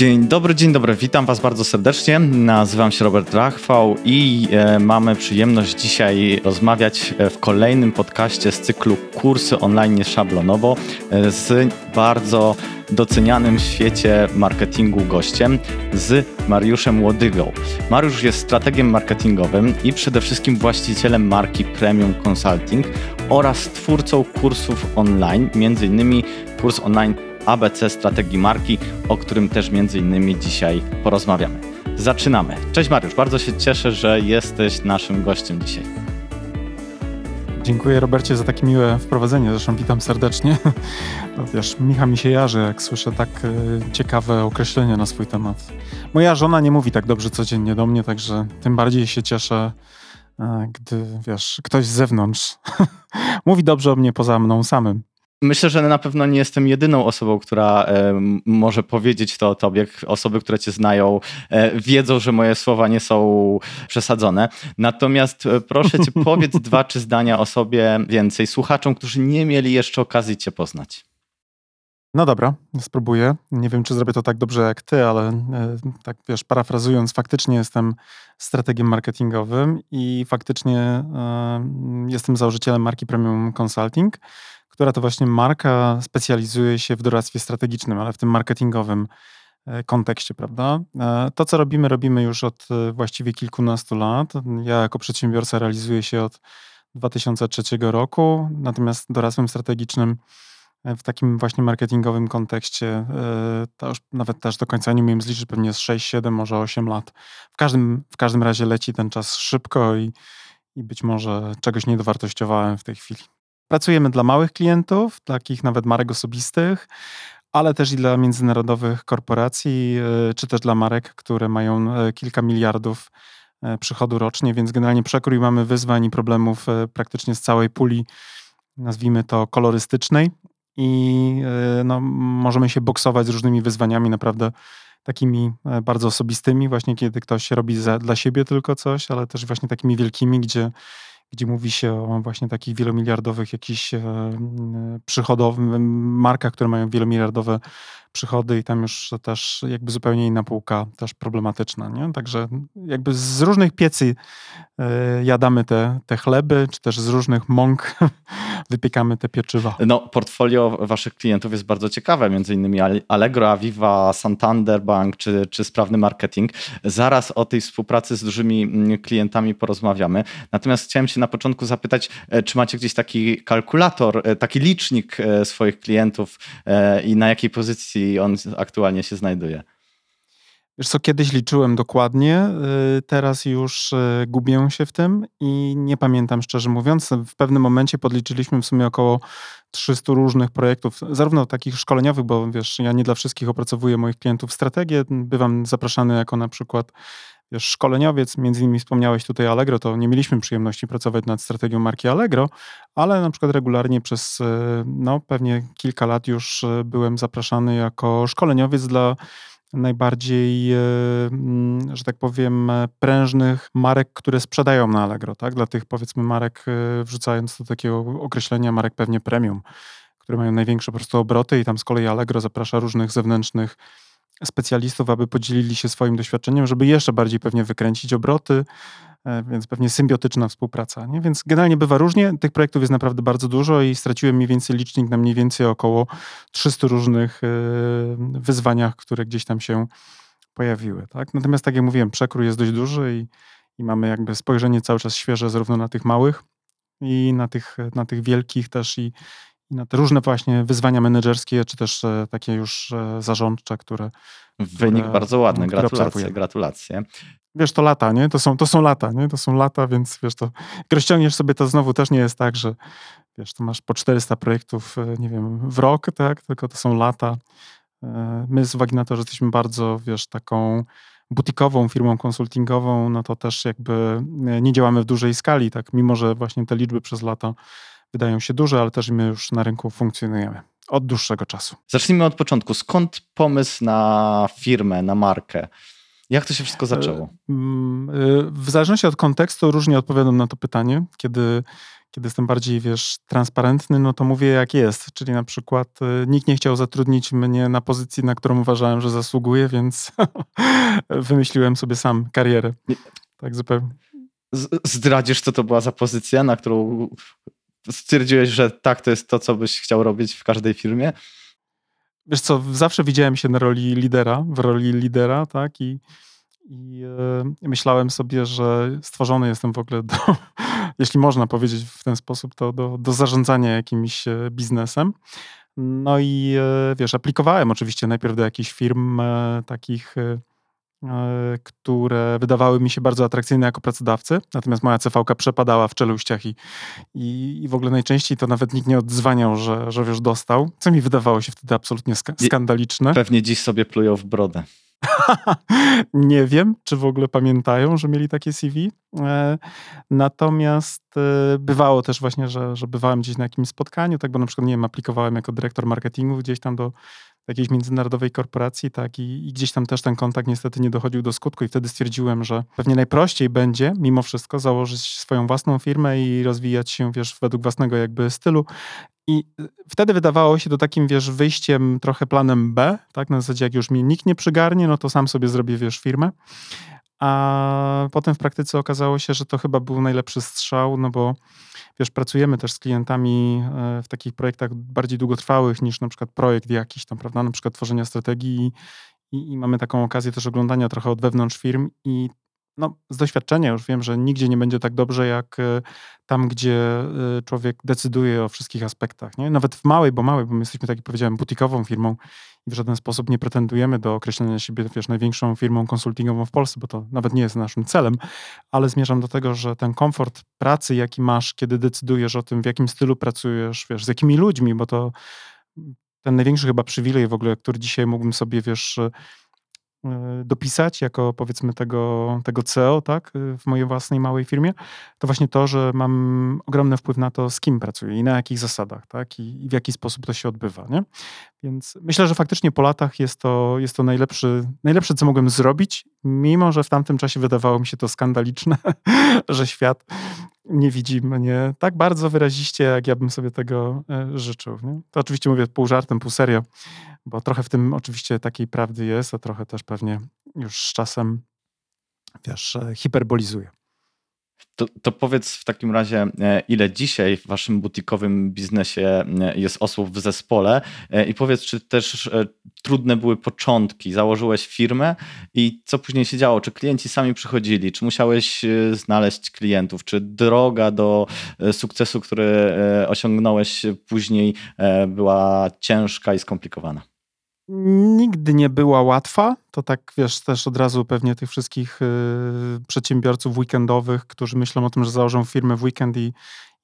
Dzień dobry, dzień dobry. Witam Was bardzo serdecznie. Nazywam się Robert Rachwał i e, mamy przyjemność dzisiaj rozmawiać e, w kolejnym podcaście z cyklu Kursy online nieszablonowo e, z bardzo docenianym świecie marketingu gościem, z Mariuszem Łodygą. Mariusz jest strategiem marketingowym i przede wszystkim właścicielem marki Premium Consulting oraz twórcą kursów online, innymi kurs online ABC strategii marki, o którym też między innymi dzisiaj porozmawiamy. Zaczynamy. Cześć Mariusz, bardzo się cieszę, że jesteś naszym gościem dzisiaj. Dziękuję Robercie za takie miłe wprowadzenie, zresztą witam serdecznie. No, wiesz, Micha mi się jarzy, jak słyszę tak e, ciekawe określenia na swój temat. Moja żona nie mówi tak dobrze codziennie do mnie, także tym bardziej się cieszę, e, gdy, wiesz, ktoś z zewnątrz mówi dobrze o mnie poza mną samym. Myślę, że na pewno nie jestem jedyną osobą, która e, może powiedzieć to o tobie. Osoby, które cię znają, e, wiedzą, że moje słowa nie są przesadzone. Natomiast e, proszę cię, powiedz dwa, trzy zdania o sobie więcej słuchaczom, którzy nie mieli jeszcze okazji cię poznać. No dobra, spróbuję. Nie wiem, czy zrobię to tak dobrze jak ty, ale e, tak wiesz, parafrazując, faktycznie jestem strategiem marketingowym i faktycznie e, jestem założycielem marki Premium Consulting która to właśnie marka specjalizuje się w doradztwie strategicznym, ale w tym marketingowym e, kontekście, prawda? E, to, co robimy, robimy już od e, właściwie kilkunastu lat. Ja jako przedsiębiorca realizuję się od 2003 roku, natomiast doradztwem strategicznym w takim właśnie marketingowym kontekście, to już nawet też do końca nie umiem zliczyć, pewnie jest 6, 7, może 8 lat. W każdym, w każdym razie leci ten czas szybko i, i być może czegoś nie dowartościowałem w tej chwili. Pracujemy dla małych klientów, takich nawet marek osobistych, ale też i dla międzynarodowych korporacji, e, czy też dla marek, które mają e, kilka miliardów e, przychodu rocznie, więc generalnie przekrój mamy wyzwań i problemów praktycznie z całej puli, nazwijmy to kolorystycznej. I no, możemy się boksować z różnymi wyzwaniami naprawdę takimi bardzo osobistymi, właśnie kiedy ktoś robi za, dla siebie tylko coś, ale też właśnie takimi wielkimi, gdzie gdzie mówi się o właśnie takich wielomiliardowych jakichś e, przychodowych markach, które mają wielomiliardowe przychody i tam już też jakby zupełnie inna półka, też problematyczna, nie? Także jakby z różnych piecy e, jadamy te, te chleby, czy też z różnych mąk wypiekamy te pieczywa. No, portfolio waszych klientów jest bardzo ciekawe, między innymi Allegro, Aviva, Santander Bank czy, czy sprawny marketing. Zaraz o tej współpracy z dużymi mm, klientami porozmawiamy. Natomiast chciałem się na początku zapytać, e, czy macie gdzieś taki kalkulator, e, taki licznik swoich klientów i na jakiej pozycji on aktualnie się znajduje? Wiesz co, kiedyś liczyłem dokładnie, y, teraz już y, gubię się w tym i nie pamiętam szczerze mówiąc. W pewnym momencie podliczyliśmy w sumie około 300 różnych projektów, zarówno takich szkoleniowych, bo wiesz, ja nie dla wszystkich opracowuję moich klientów strategię, bywam zapraszany jako na przykład wiesz, szkoleniowiec, między innymi wspomniałeś tutaj Allegro, to nie mieliśmy przyjemności pracować nad strategią marki Allegro, ale na przykład regularnie przez e, no, pewnie kilka lat już e, byłem zapraszany jako szkoleniowiec dla najbardziej, e, mm, że tak powiem, prężnych marek, które sprzedają na Allegro, tak? Dla tych powiedzmy marek, wrzucając do takiego określenia marek pewnie premium, które mają największe po prostu obroty i tam z kolei Allegro zaprasza różnych zewnętrznych specjalistów, aby podzielili się swoim doświadczeniem, żeby jeszcze bardziej pewnie wykręcić obroty, e, więc pewnie symbiotyczna współpraca. Nie? Więc generalnie bywa różnie. Tych projektów jest naprawdę bardzo dużo i straciłem mniej więcej licznik na mniej więcej około 300 różnych e, wyzwaniach, które gdzieś tam się pojawiły. Tak? Natomiast tak jak mówiłem, przekrój jest dość duży i, i mamy jakby spojrzenie cały czas świeże zarówno na tych małych i na tych, na tych wielkich też i, i na te różne właśnie wyzwania menedżerskie, czy też e, takie już e, zarządcze, które. Wynik które, bardzo ładny, gratulacje, gratulacje. Wiesz, to lata, nie? To są, to są lata, nie? To są lata, więc wiesz, to jak rozciągniesz sobie to znowu też nie jest tak, że wiesz, to masz po 400 projektów, e, nie wiem, w rok, tak? Tylko to są lata. My z uwagi na to, że jesteśmy bardzo, wiesz, taką butikową firmą konsultingową, no to też jakby nie działamy w dużej skali, tak? Mimo, że właśnie te liczby przez lata wydają się duże, ale też my już na rynku funkcjonujemy od dłuższego czasu. Zacznijmy od początku. Skąd pomysł na firmę, na markę? Jak to się wszystko zaczęło? E, mm, e, w zależności od kontekstu różnie odpowiadam na to pytanie. Kiedy, kiedy jestem bardziej, wiesz, transparentny, no to mówię jak jest. Czyli na przykład y, nikt nie chciał zatrudnić mnie na pozycji, na którą uważałem, że zasługuję, więc wymyśliłem sobie sam karierę. Tak zupełnie. Zdradzisz, co to była za pozycja, na którą stwierdziłeś, że tak, to jest to, co byś chciał robić w każdej firmie? Wiesz co, zawsze widziałem się na roli lidera, w roli lidera, tak, i, i e, myślałem sobie, że stworzony jestem w ogóle do, jeśli można powiedzieć w ten sposób, to do, do zarządzania jakimś e, biznesem. No i e, wiesz, aplikowałem oczywiście najpierw do jakichś firm takich które wydawały mi się bardzo atrakcyjne jako pracodawcy, natomiast moja CVK przepadała w czeluściach i, i, i w ogóle najczęściej to nawet nikt nie odzwaniał, że, że wiesz, dostał, co mi wydawało się wtedy absolutnie skandaliczne. Pewnie dziś sobie plują w brodę. nie wiem, czy w ogóle pamiętają, że mieli takie CV. E, natomiast e, bywało też właśnie, że, że bywałem gdzieś na jakimś spotkaniu, tak, bo na przykład, nie wiem, aplikowałem jako dyrektor marketingu gdzieś tam do jakiejś międzynarodowej korporacji, tak, i, i, gdzieś tam też ten kontakt niestety nie dochodził do skutku i wtedy stwierdziłem, że pewnie najprościej będzie mimo wszystko założyć swoją własną firmę i rozwijać się, wiesz, według własnego jakby stylu. I y, wtedy wydawało się to takim, wiesz, wyjściem trochę planem B, tak, na zasadzie jak już mnie nikt nie przygarnie, no to sam sobie zrobię, wiesz, firmę. A potem w praktyce okazało się, że to chyba był najlepszy strzał, no bo wiesz, pracujemy też z klientami e, w takich projektach bardziej długotrwałych niż na przykład projekt jakiś tam, prawda, na przykład tworzenia strategii i, i mamy taką okazję też oglądania trochę od wewnątrz firm i no, z doświadczenia już wiem, że nigdzie nie będzie tak dobrze, jak e, tam, gdzie e, człowiek decyduje o wszystkich aspektach. Nie? Nawet w małej, bo małej, bo my jesteśmy, tak jak powiedziałem, butikową firmą i w żaden sposób nie pretendujemy do określenia siebie, wiesz, największą firmą konsultingową w Polsce, bo to nawet nie jest naszym celem, ale zmierzam do tego, że ten komfort pracy, jaki masz, kiedy decydujesz o tym, w jakim stylu pracujesz, wiesz, z jakimi ludźmi, bo to ten największy chyba przywilej w ogóle, który dzisiaj mógłbym sobie, wiesz, dopisać jako powiedzmy tego, tego CEO, tak, e, w mojej własnej małej firmie, to właśnie to, że mam ogromny wpływ na to, z kim pracuję i na jakich zasadach, tak, i, i w jaki sposób to się odbywa, nie? Więc myślę, że faktycznie po latach jest to, jest to najlepszy, najlepsze, co mogłem zrobić, mimo że w tamtym czasie wydawało mi się to skandaliczne, że świat nie widzi mnie tak bardzo wyraziście, jak ja bym sobie tego e, życzył. Nie? To oczywiście mówię pół żartem, pół serio, bo trochę w tym oczywiście takiej prawdy jest, a trochę też pewnie już z czasem, wiesz, e, hiperbolizuję. To, to, powiedz w takim razie, e, ile dzisiaj w waszym butikowym biznesie e, jest osób w zespole e, i powiedz, czy też trudne były początki. Założyłeś firmę i co później się działo? Czy klienci sami przychodzili? Czy musiałeś znaleźć klientów? Czy droga do sukcesu, który osiągnąłeś później była ciężka i skomplikowana? Nigdy nie była łatwa. To tak, wiesz, też od razu pewnie tych wszystkich y, przedsiębiorców weekendowych, którzy myślą o tym, że założą firmę w weekend i,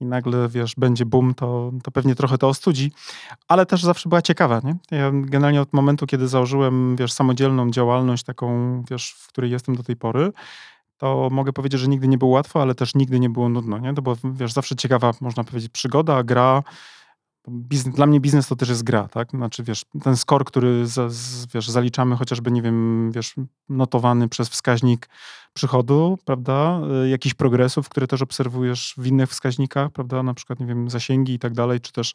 i nagle, wiesz, będzie boom, to, to pewnie trochę to ostudzi, ale też zawsze była ciekawa, nie? Ja generalnie od momentu, kiedy założyłem, wiesz, samodzielną działalność taką, wiesz, w której jestem do tej pory, to mogę powiedzieć, że nigdy nie było łatwo, ale też nigdy nie było nudno, nie? To była, wiesz, zawsze ciekawa, można powiedzieć, przygoda, gra, Biznes, dla mnie biznes to też jest gra, tak? Znaczy, wiesz, ten score, który z, wiesz, zaliczamy chociażby, nie wiem, wiesz, notowany przez wskaźnik przychodu, prawda? Y, jakichś progresów, które też obserwujesz w innych wskaźnikach, prawda? Na przykład, nie wiem, zasięgi i tak dalej, czy też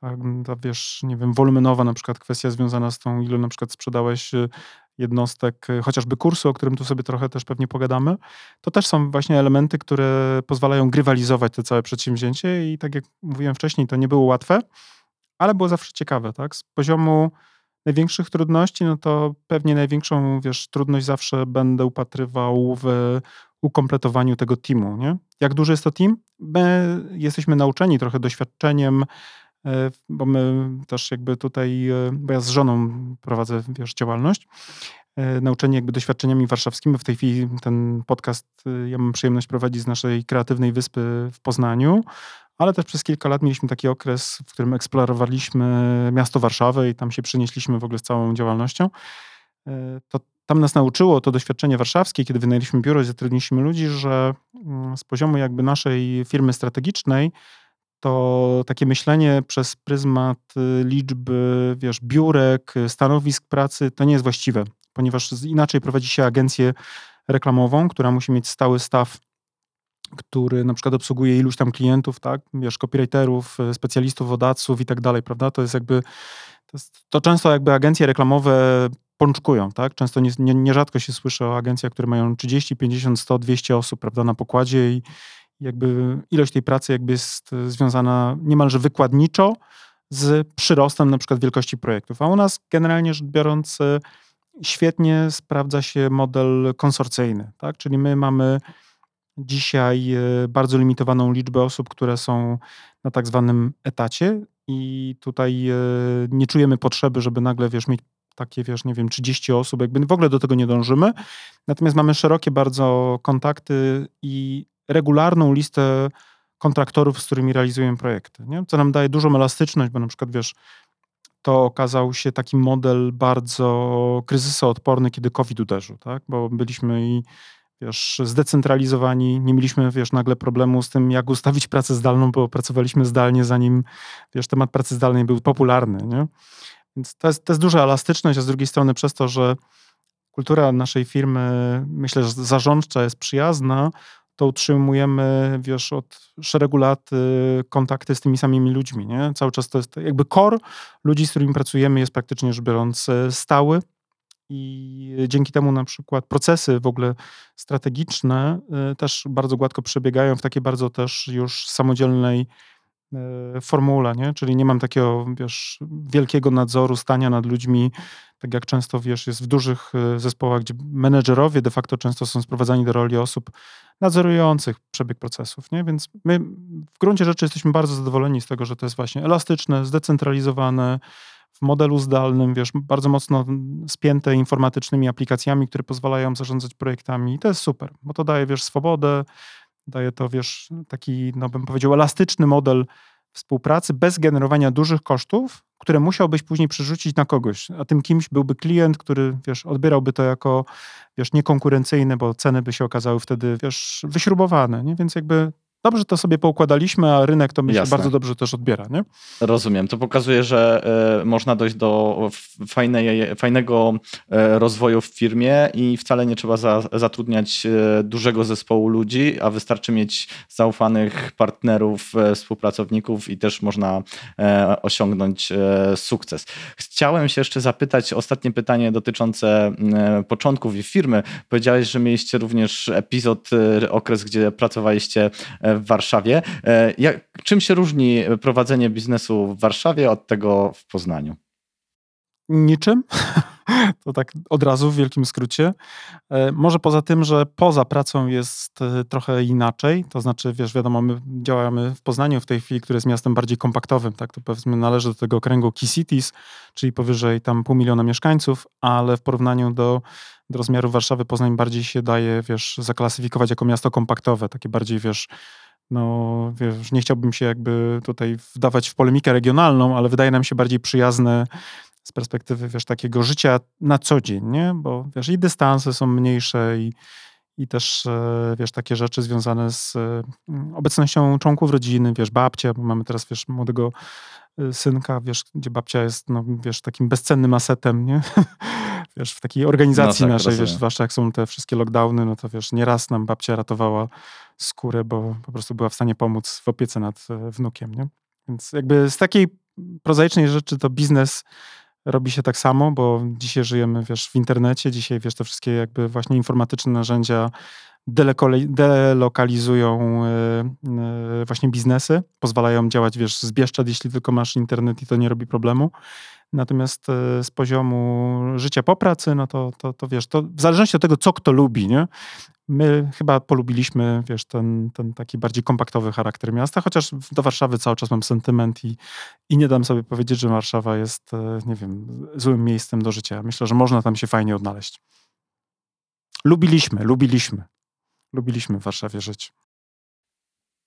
tak, ta, wiesz, nie wiem, wolumenowa na przykład kwestia związana z tą, ilu na przykład sprzedałeś y, jednostek, y, chociażby kursu, o którym tu sobie trochę też pewnie pogadamy, to też są właśnie elementy, które pozwalają grywalizować to całe przedsięwzięcie i tak jak mówiłem wcześniej, to nie było łatwe, ale było zawsze ciekawe, tak? Z poziomu największych trudności, no to pewnie największą, wiesz, trudność zawsze będę upatrywał w ukompletowaniu tego teamu, nie? Jak duży jest to team? My jesteśmy nauczeni trochę doświadczeniem, bo my też jakby tutaj, e, bo ja z żoną prowadzę wiesz, działalność, e, nauczeni jakby doświadczeniami warszawskimi. W tej chwili ten podcast ja mam przyjemność prowadzić z naszej kreatywnej wyspy w Poznaniu, ale też przez kilka lat mieliśmy taki okres, w którym eksplorowaliśmy miasto Warszawę i tam się przenieśliśmy w ogóle z całą działalnością. To tam nas nauczyło to doświadczenie warszawskie, kiedy wynajęliśmy biuro i zatrudniliśmy ludzi, że mm, z poziomu jakby naszej firmy strategicznej to takie myślenie przez pryzmat y, liczby, wiesz, biurek, stanowisk pracy, to nie jest właściwe, ponieważ inaczej prowadzi się agencję reklamową, która musi mieć stały staw który na przykład obsługuje iluś tam klientów, tak, wiesz, copywriterów, specjalistów, wodawców i tak dalej, prawda? To jest jakby, to, jest, to często jakby agencje reklamowe pączkują, tak? Często nie, nie, nierzadko się słyszy o agencjach, które mają 30, 50, 100, 200 osób, prawda, na pokładzie i jakby ilość tej pracy jakby jest związana niemalże wykładniczo z przyrostem na przykład wielkości projektów. A u nas generalnie rzecz biorąc świetnie sprawdza się model konsorcyjny, tak? Czyli my mamy dzisiaj e, bardzo limitowaną liczbę osób, które są na tak zwanym etacie i tutaj e, nie czujemy potrzeby, żeby nagle, wiesz, mieć takie, wiesz, nie wiem, 30 osób, jakby w ogóle do tego nie dążymy. Natomiast mamy szerokie bardzo kontakty i regularną listę kontraktorów, z którymi realizujemy projekty, nie? co nam daje dużą elastyczność, bo na przykład, wiesz, to okazał się taki model bardzo kryzysoodporny, kiedy COVID uderzył, tak? bo byliśmy i wiesz, zdecentralizowani, nie mieliśmy, wiesz, nagle problemu z tym, jak ustawić pracę zdalną, bo pracowaliśmy zdalnie, zanim, wiesz, temat pracy zdalnej był popularny, nie? Więc to jest, to jest duża elastyczność, a z drugiej strony przez to, że kultura naszej firmy, myślę, że zarządcza jest przyjazna, to utrzymujemy, wiesz, od szeregu lat y, kontakty z tymi samymi ludźmi, nie? Cały czas to jest jakby core ludzi, z którymi pracujemy jest praktycznie rzecz biorąc y, stały i dzięki temu na przykład procesy w ogóle strategiczne y, też bardzo gładko przebiegają w takiej bardzo też już samodzielnej formule, nie? Czyli nie mam takiego, wiesz, wielkiego nadzoru, stania nad ludźmi, tak jak często, wiesz, jest w dużych zespołach, gdzie menedżerowie de facto często są sprowadzani do roli osób nadzorujących przebieg procesów. Nie? Więc my w gruncie rzeczy jesteśmy bardzo zadowoleni z tego, że to jest właśnie elastyczne, zdecentralizowane, w modelu zdalnym, wiesz, bardzo mocno spięte informatycznymi aplikacjami, które pozwalają zarządzać projektami. I to jest super, bo to daje, wiesz, swobodę, daje to, wiesz, taki, no bym powiedział, elastyczny model współpracy bez generowania dużych kosztów, które musiałbyś później przerzucić na kogoś, a tym kimś byłby klient, który, wiesz, odbierałby to jako, wiesz, niekonkurencyjne, bo ceny by się okazały wtedy, wiesz, wyśrubowane, nie? Więc jakby dobrze to sobie poukładaliśmy, a rynek to myślę bardzo dobrze też odbiera, nie? Rozumiem. To pokazuje, że y, można dojść do fajnej, fajnego y, rozwoju w firmie i wcale nie trzeba za, zatrudniać y, dużego zespołu ludzi, a wystarczy mieć zaufanych partnerów, współpracowników i też można osiągnąć sukces. Chciałem się jeszcze zapytać, ostatnie pytanie dotyczące początków i firmy. Powiedziałeś, że mieliście również epizod, okres, gdzie pracowaliście w Warszawie. E, jak, czym się różni prowadzenie biznesu w Warszawie od tego w Poznaniu? Niczym. To tak od razu w wielkim skrócie. E, może poza tym, że poza pracą jest e, trochę inaczej. To znaczy, wiesz, wiadomo, my działamy w Poznaniu w tej chwili, które jest miastem bardziej kompaktowym, tak? To powiedzmy należy do tego okręgu Key Cities, czyli powyżej tam pół miliona mieszkańców, ale w porównaniu do, do Warszawy Poznań bardziej się daje, wiesz, zaklasyfikować jako miasto kompaktowe, takie bardziej, wiesz, no wiesz, nie chciałbym się jakby tutaj wdawać w polemikę regionalną, ale wydaje nam się bardziej przyjazne z perspektywy, wiesz, takiego życia na co dzień, nie? Bo, wiesz, i dystanse są mniejsze i, i też, e, wiesz, takie rzeczy związane z mm, obecnością członków rodziny, wiesz, babcia, bo mamy teraz, wiesz, młodego e, synka, wiesz, gdzie babcia jest, no, wiesz, takim bezcennym asetem, nie? wiesz, w takiej organizacji no tak, naszej, wiesz, zwłaszcza jak są te wszystkie lockdowny, no to wiesz, nieraz nam babcia ratowała skórę, bo po prostu była w stanie pomóc w opiece nad e, wnukiem, nie? Więc jakby z takiej prozaicznej rzeczy to biznes robi się tak samo, bo dzisiaj żyjemy, wiesz, w internecie, dzisiaj, wiesz, te wszystkie jakby właśnie informatyczne narzędzia delokalizują e, e, właśnie biznesy, pozwalają działać, wiesz, z Bieszczad, jeśli tylko masz internet i to nie robi problemu. Natomiast z poziomu życia po pracy, no to, to, to wiesz, to w zależności od tego, co kto lubi, nie? My chyba polubiliśmy, wiesz, ten, ten taki bardziej kompaktowy charakter miasta, chociaż do Warszawy cały czas mam sentyment i, i nie dam sobie powiedzieć, że Warszawa jest, e, nie wiem, złym miejscem do życia. Myślę, że można tam się fajnie odnaleźć. Lubiliśmy, lubiliśmy. Lubiliśmy w Warszawie żyć.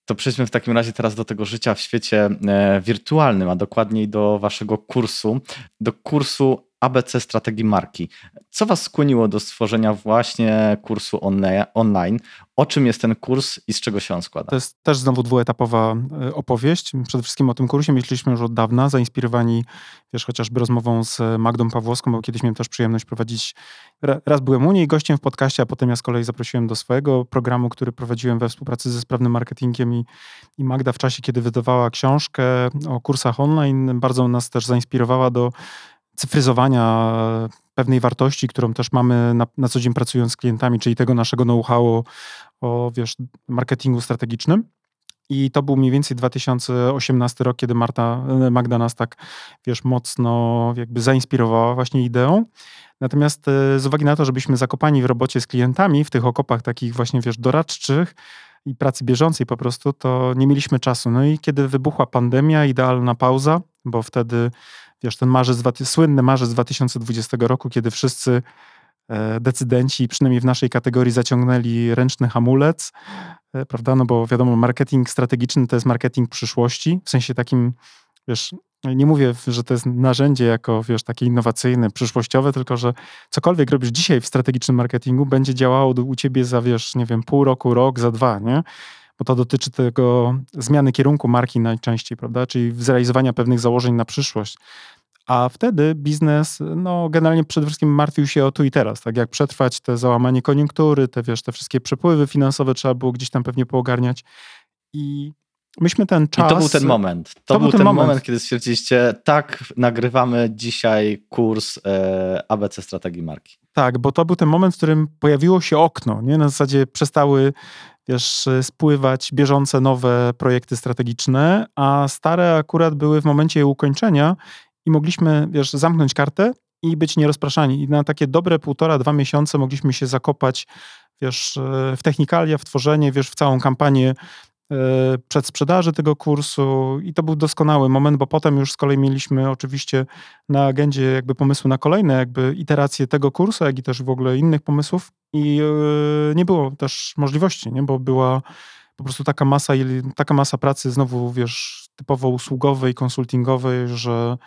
To przejdźmy w takim razie teraz do tego życia w świecie e, wirtualnym, a dokładniej do waszego kursu, do kursu ABC strategii marki. Co Was skłoniło do stworzenia właśnie kursu online? O czym jest ten kurs i z czego się on składa? To jest też znowu dwuetapowa e, opowieść. Przede wszystkim o tym kursie myśleliśmy już od dawna, zainspirowani wiesz, chociażby rozmową z Magdą Pawłowską, bo kiedyś miałem też przyjemność prowadzić. Raz byłem u niej gościem w podcaście, a potem ja z kolei zaprosiłem do swojego programu, który prowadziłem we współpracy ze sprawnym marketingiem i, i Magda w czasie, kiedy wydawała książkę o kursach online, bardzo nas też zainspirowała do cyfryzowania pewnej wartości, którą też mamy na, na co dzień pracując z klientami, czyli tego naszego know-how o, wiesz, marketingu strategicznym. I to był mniej więcej 2018 rok, kiedy Marta, Magda nas tak, wiesz, mocno jakby zainspirowała właśnie ideą. Natomiast e, z uwagi na to, żebyśmy zakopani w robocie z klientami, w tych okopach takich właśnie, wiesz, doradczych i pracy bieżącej po prostu, to nie mieliśmy czasu. No i kiedy wybuchła pandemia, idealna pauza, bo wtedy wiesz, ten marzec, słynny marzec 2020 roku, kiedy wszyscy e, decydenci, przynajmniej w naszej kategorii, zaciągnęli ręczny hamulec, e, prawda? No bo wiadomo, marketing strategiczny to jest marketing przyszłości, w sensie takim, wiesz, nie mówię, że to jest narzędzie jako, wiesz, takie innowacyjne, przyszłościowe, tylko że cokolwiek robisz dzisiaj w strategicznym marketingu, będzie działało u ciebie za, wiesz, nie wiem, pół roku, rok, za dwa, nie? Bo to dotyczy tego zmiany kierunku marki najczęściej, prawda? Czyli zrealizowania pewnych założeń na przyszłość. A wtedy biznes, no generalnie przede wszystkim martwił się o tu i teraz, tak jak przetrwać te załamanie koniunktury, te wiesz, te wszystkie przepływy finansowe trzeba było gdzieś tam pewnie poogarniać. I myśmy ten czas... I to był ten moment. To, to był ten, ten moment. moment. kiedy stwierdziliście, tak, nagrywamy dzisiaj kurs e, ABC Strategii Marki. Tak, bo to był ten moment, w którym pojawiło się okno, nie? Na zasadzie przestały wiesz, spływać bieżące nowe projekty strategiczne, a stare akurat były w momencie ukończenia i mogliśmy, wiesz, zamknąć kartę i być nierozpraszani. I na takie dobre półtora, dwa miesiące mogliśmy się zakopać, wiesz, w technikalia, w tworzenie, wiesz, w całą kampanię przedsprzedaży tego kursu i to był doskonały moment, bo potem już z kolei mieliśmy oczywiście na agendzie jakby pomysły na kolejne jakby iteracje tego kursu, jak i też w ogóle innych pomysłów i e, nie było też możliwości, nie? bo była po prostu taka masa, taka masa pracy znowu, wiesz, typowo usługowej, konsultingowej, że,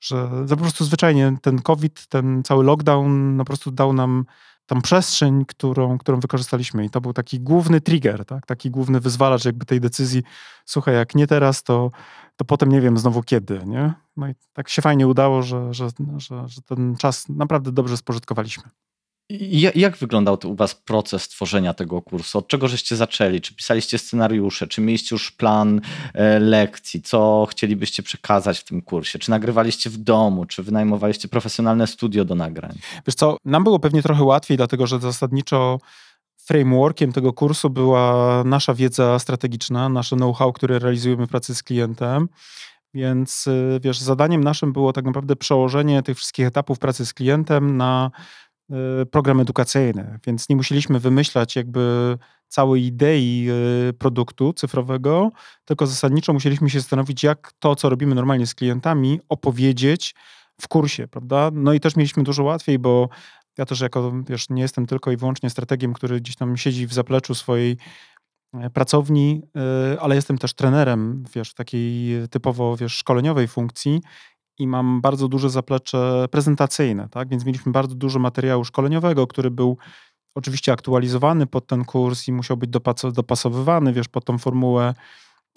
że po prostu zwyczajnie ten COVID, ten cały lockdown no po prostu dał nam tą przestrzeń, którą, którą wykorzystaliśmy. I to był taki główny trigger, tak? taki główny wyzwalacz jakby tej decyzji. Słuchaj, jak nie teraz, to, to potem nie wiem znowu kiedy. Nie? No i tak się fajnie udało, że, że, że, że ten czas naprawdę dobrze spożytkowaliśmy. Jak wyglądał u Was proces tworzenia tego kursu? Od czego żeście zaczęli? Czy pisaliście scenariusze? Czy mieliście już plan e, lekcji? Co chcielibyście przekazać w tym kursie? Czy nagrywaliście w domu? Czy wynajmowaliście profesjonalne studio do nagrań? Wiesz co, nam było pewnie trochę łatwiej, dlatego że zasadniczo frameworkiem tego kursu była nasza wiedza strategiczna, nasze know-how, które realizujemy w pracy z klientem. Więc e, wiesz, zadaniem naszym było tak naprawdę przełożenie tych wszystkich etapów pracy z klientem na program edukacyjny, więc nie musieliśmy wymyślać jakby całej idei y, produktu cyfrowego, tylko zasadniczo musieliśmy się zastanowić, jak to, co robimy normalnie z klientami, opowiedzieć w kursie, prawda? No i też mieliśmy dużo łatwiej, bo ja też jako, wiesz, nie jestem tylko i wyłącznie strategiem, który gdzieś tam siedzi w zapleczu swojej e, pracowni, y, ale jestem też trenerem, wiesz, takiej typowo, wiesz, szkoleniowej funkcji i mam bardzo duże zaplecze prezentacyjne, tak? Więc mieliśmy bardzo dużo materiału szkoleniowego, który był oczywiście aktualizowany pod ten kurs i musiał być dopasowywany, wiesz, pod tą formułę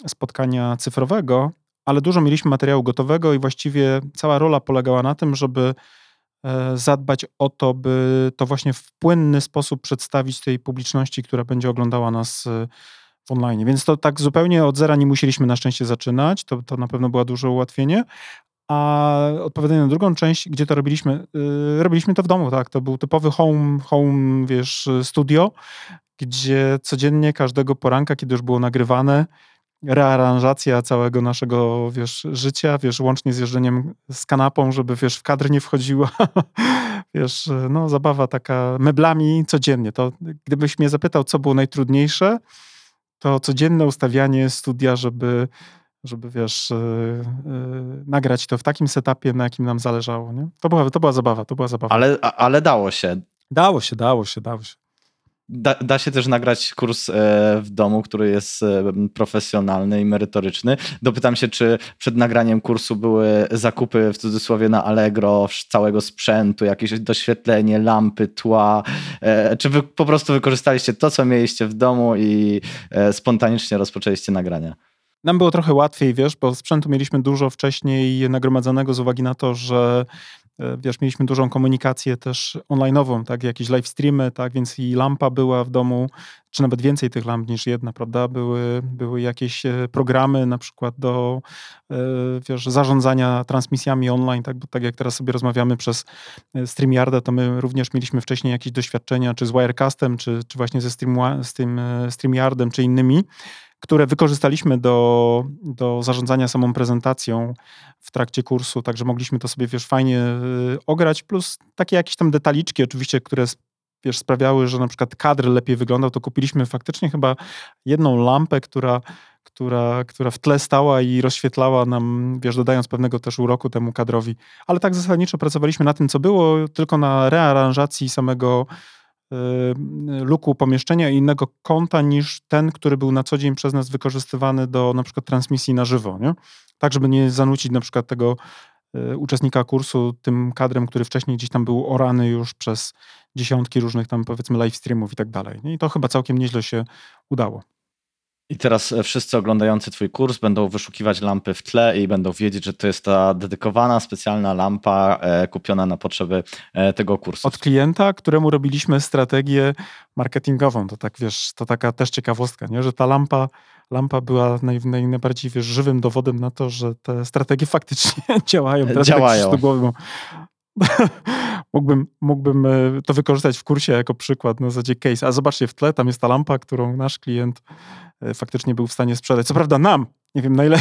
spotkania cyfrowego, ale dużo mieliśmy materiału gotowego i właściwie cała rola polegała na tym, żeby e, zadbać o to, by to właśnie w płynny sposób przedstawić tej publiczności, która będzie oglądała nas e, w online. Więc to tak zupełnie od zera nie musieliśmy na szczęście zaczynać. To, to na pewno było duże ułatwienie, a odpowiadając na drugą część, gdzie to robiliśmy, yy, robiliśmy to w domu, tak. To był typowy home, home, wiesz, studio, gdzie codziennie, każdego poranka, kiedy już było nagrywane, rearanżacja całego naszego, wiesz, życia, wiesz, łącznie z jeżdżeniem z kanapą, żeby, wiesz, w kadr nie wchodziła, wiesz, no, zabawa taka meblami codziennie. To gdybyś mnie zapytał, co było najtrudniejsze, to codzienne ustawianie studia, żeby żeby wiesz, yy, yy, nagrać to w takim setupie, na jakim nam zależało. Nie? To, była, to była zabawa, to była zabawa. Ale, ale dało się. Dało się, dało się, dało się. Da, da, się też nagrać kurs e, w domu, który jest e, profesjonalny i merytoryczny. Dopytam się, czy przed nagraniem kursu były zakupy w cudzysłowie na Allegro całego sprzętu, jakieś doświetlenie, lampy, tła, e, czy wy po prostu wykorzystaliście to, co mieliście w domu i spontanicznie rozpoczęliście nagrania? Nam było trochę łatwiej, wiesz, bo sprzętu mieliśmy dużo wcześniej nagromadzonego z uwagi na to, że E, wiesz, mieliśmy dużą komunikację też online'ową, tak, jakieś live streamy, tak, więc i lampa była w domu, czy nawet więcej tych lamp niż jedna, prawda, były, były jakieś e, programy na przykład do, e, wiesz, zarządzania transmisjami online, tak, bo tak jak teraz sobie rozmawiamy przez StreamYarda, to my również mieliśmy wcześniej jakieś doświadczenia, czy z Wirecastem, czy, czy właśnie ze Stream, z tym StreamYardem, czy innymi, które wykorzystaliśmy do, do zarządzania samą prezentacją w trakcie kursu, także mogliśmy to sobie, wiesz, fajnie y, ograć, plus takie jakieś tam detaliczki oczywiście, które wiesz, sprawiały, że na przykład kadr lepiej wyglądał, to kupiliśmy faktycznie chyba jedną lampę, która, która, która w tle stała i rozświetlała nam, wiesz, dodając pewnego też uroku temu kadrowi. Ale tak zasadniczo pracowaliśmy na tym, co było, tylko na rearanżacji samego luku pomieszczenia i innego kąta niż ten, który był na co dzień przez nas wykorzystywany do na przykład transmisji na żywo, nie? Tak, żeby nie zanucić na przykład tego y, uczestnika kursu tym kadrem, który wcześniej gdzieś tam był orany już przez dziesiątki różnych tam powiedzmy live streamów i tak dalej. I to chyba całkiem nieźle się udało. I teraz e, wszyscy oglądający Twój kurs będą wyszukiwać lampy w tle i będą wiedzieć, że to jest ta dedykowana, specjalna lampa e, kupiona na potrzeby e, tego kursu. Od klienta, któremu robiliśmy strategię marketingową. To tak wiesz, to taka też ciekawostka, nie? że ta lampa, lampa była naj, naj, najbardziej wiesz, żywym dowodem na to, że te strategie faktycznie działają. Teraz tak działają. Tak głowy, mógłbym, mógłbym to wykorzystać w kursie jako przykład na zasadzie case. A zobaczcie, w tle tam jest ta lampa, którą nasz klient E, faktycznie był w stanie sprzedać. Co prawda nam, nie wiem na ile.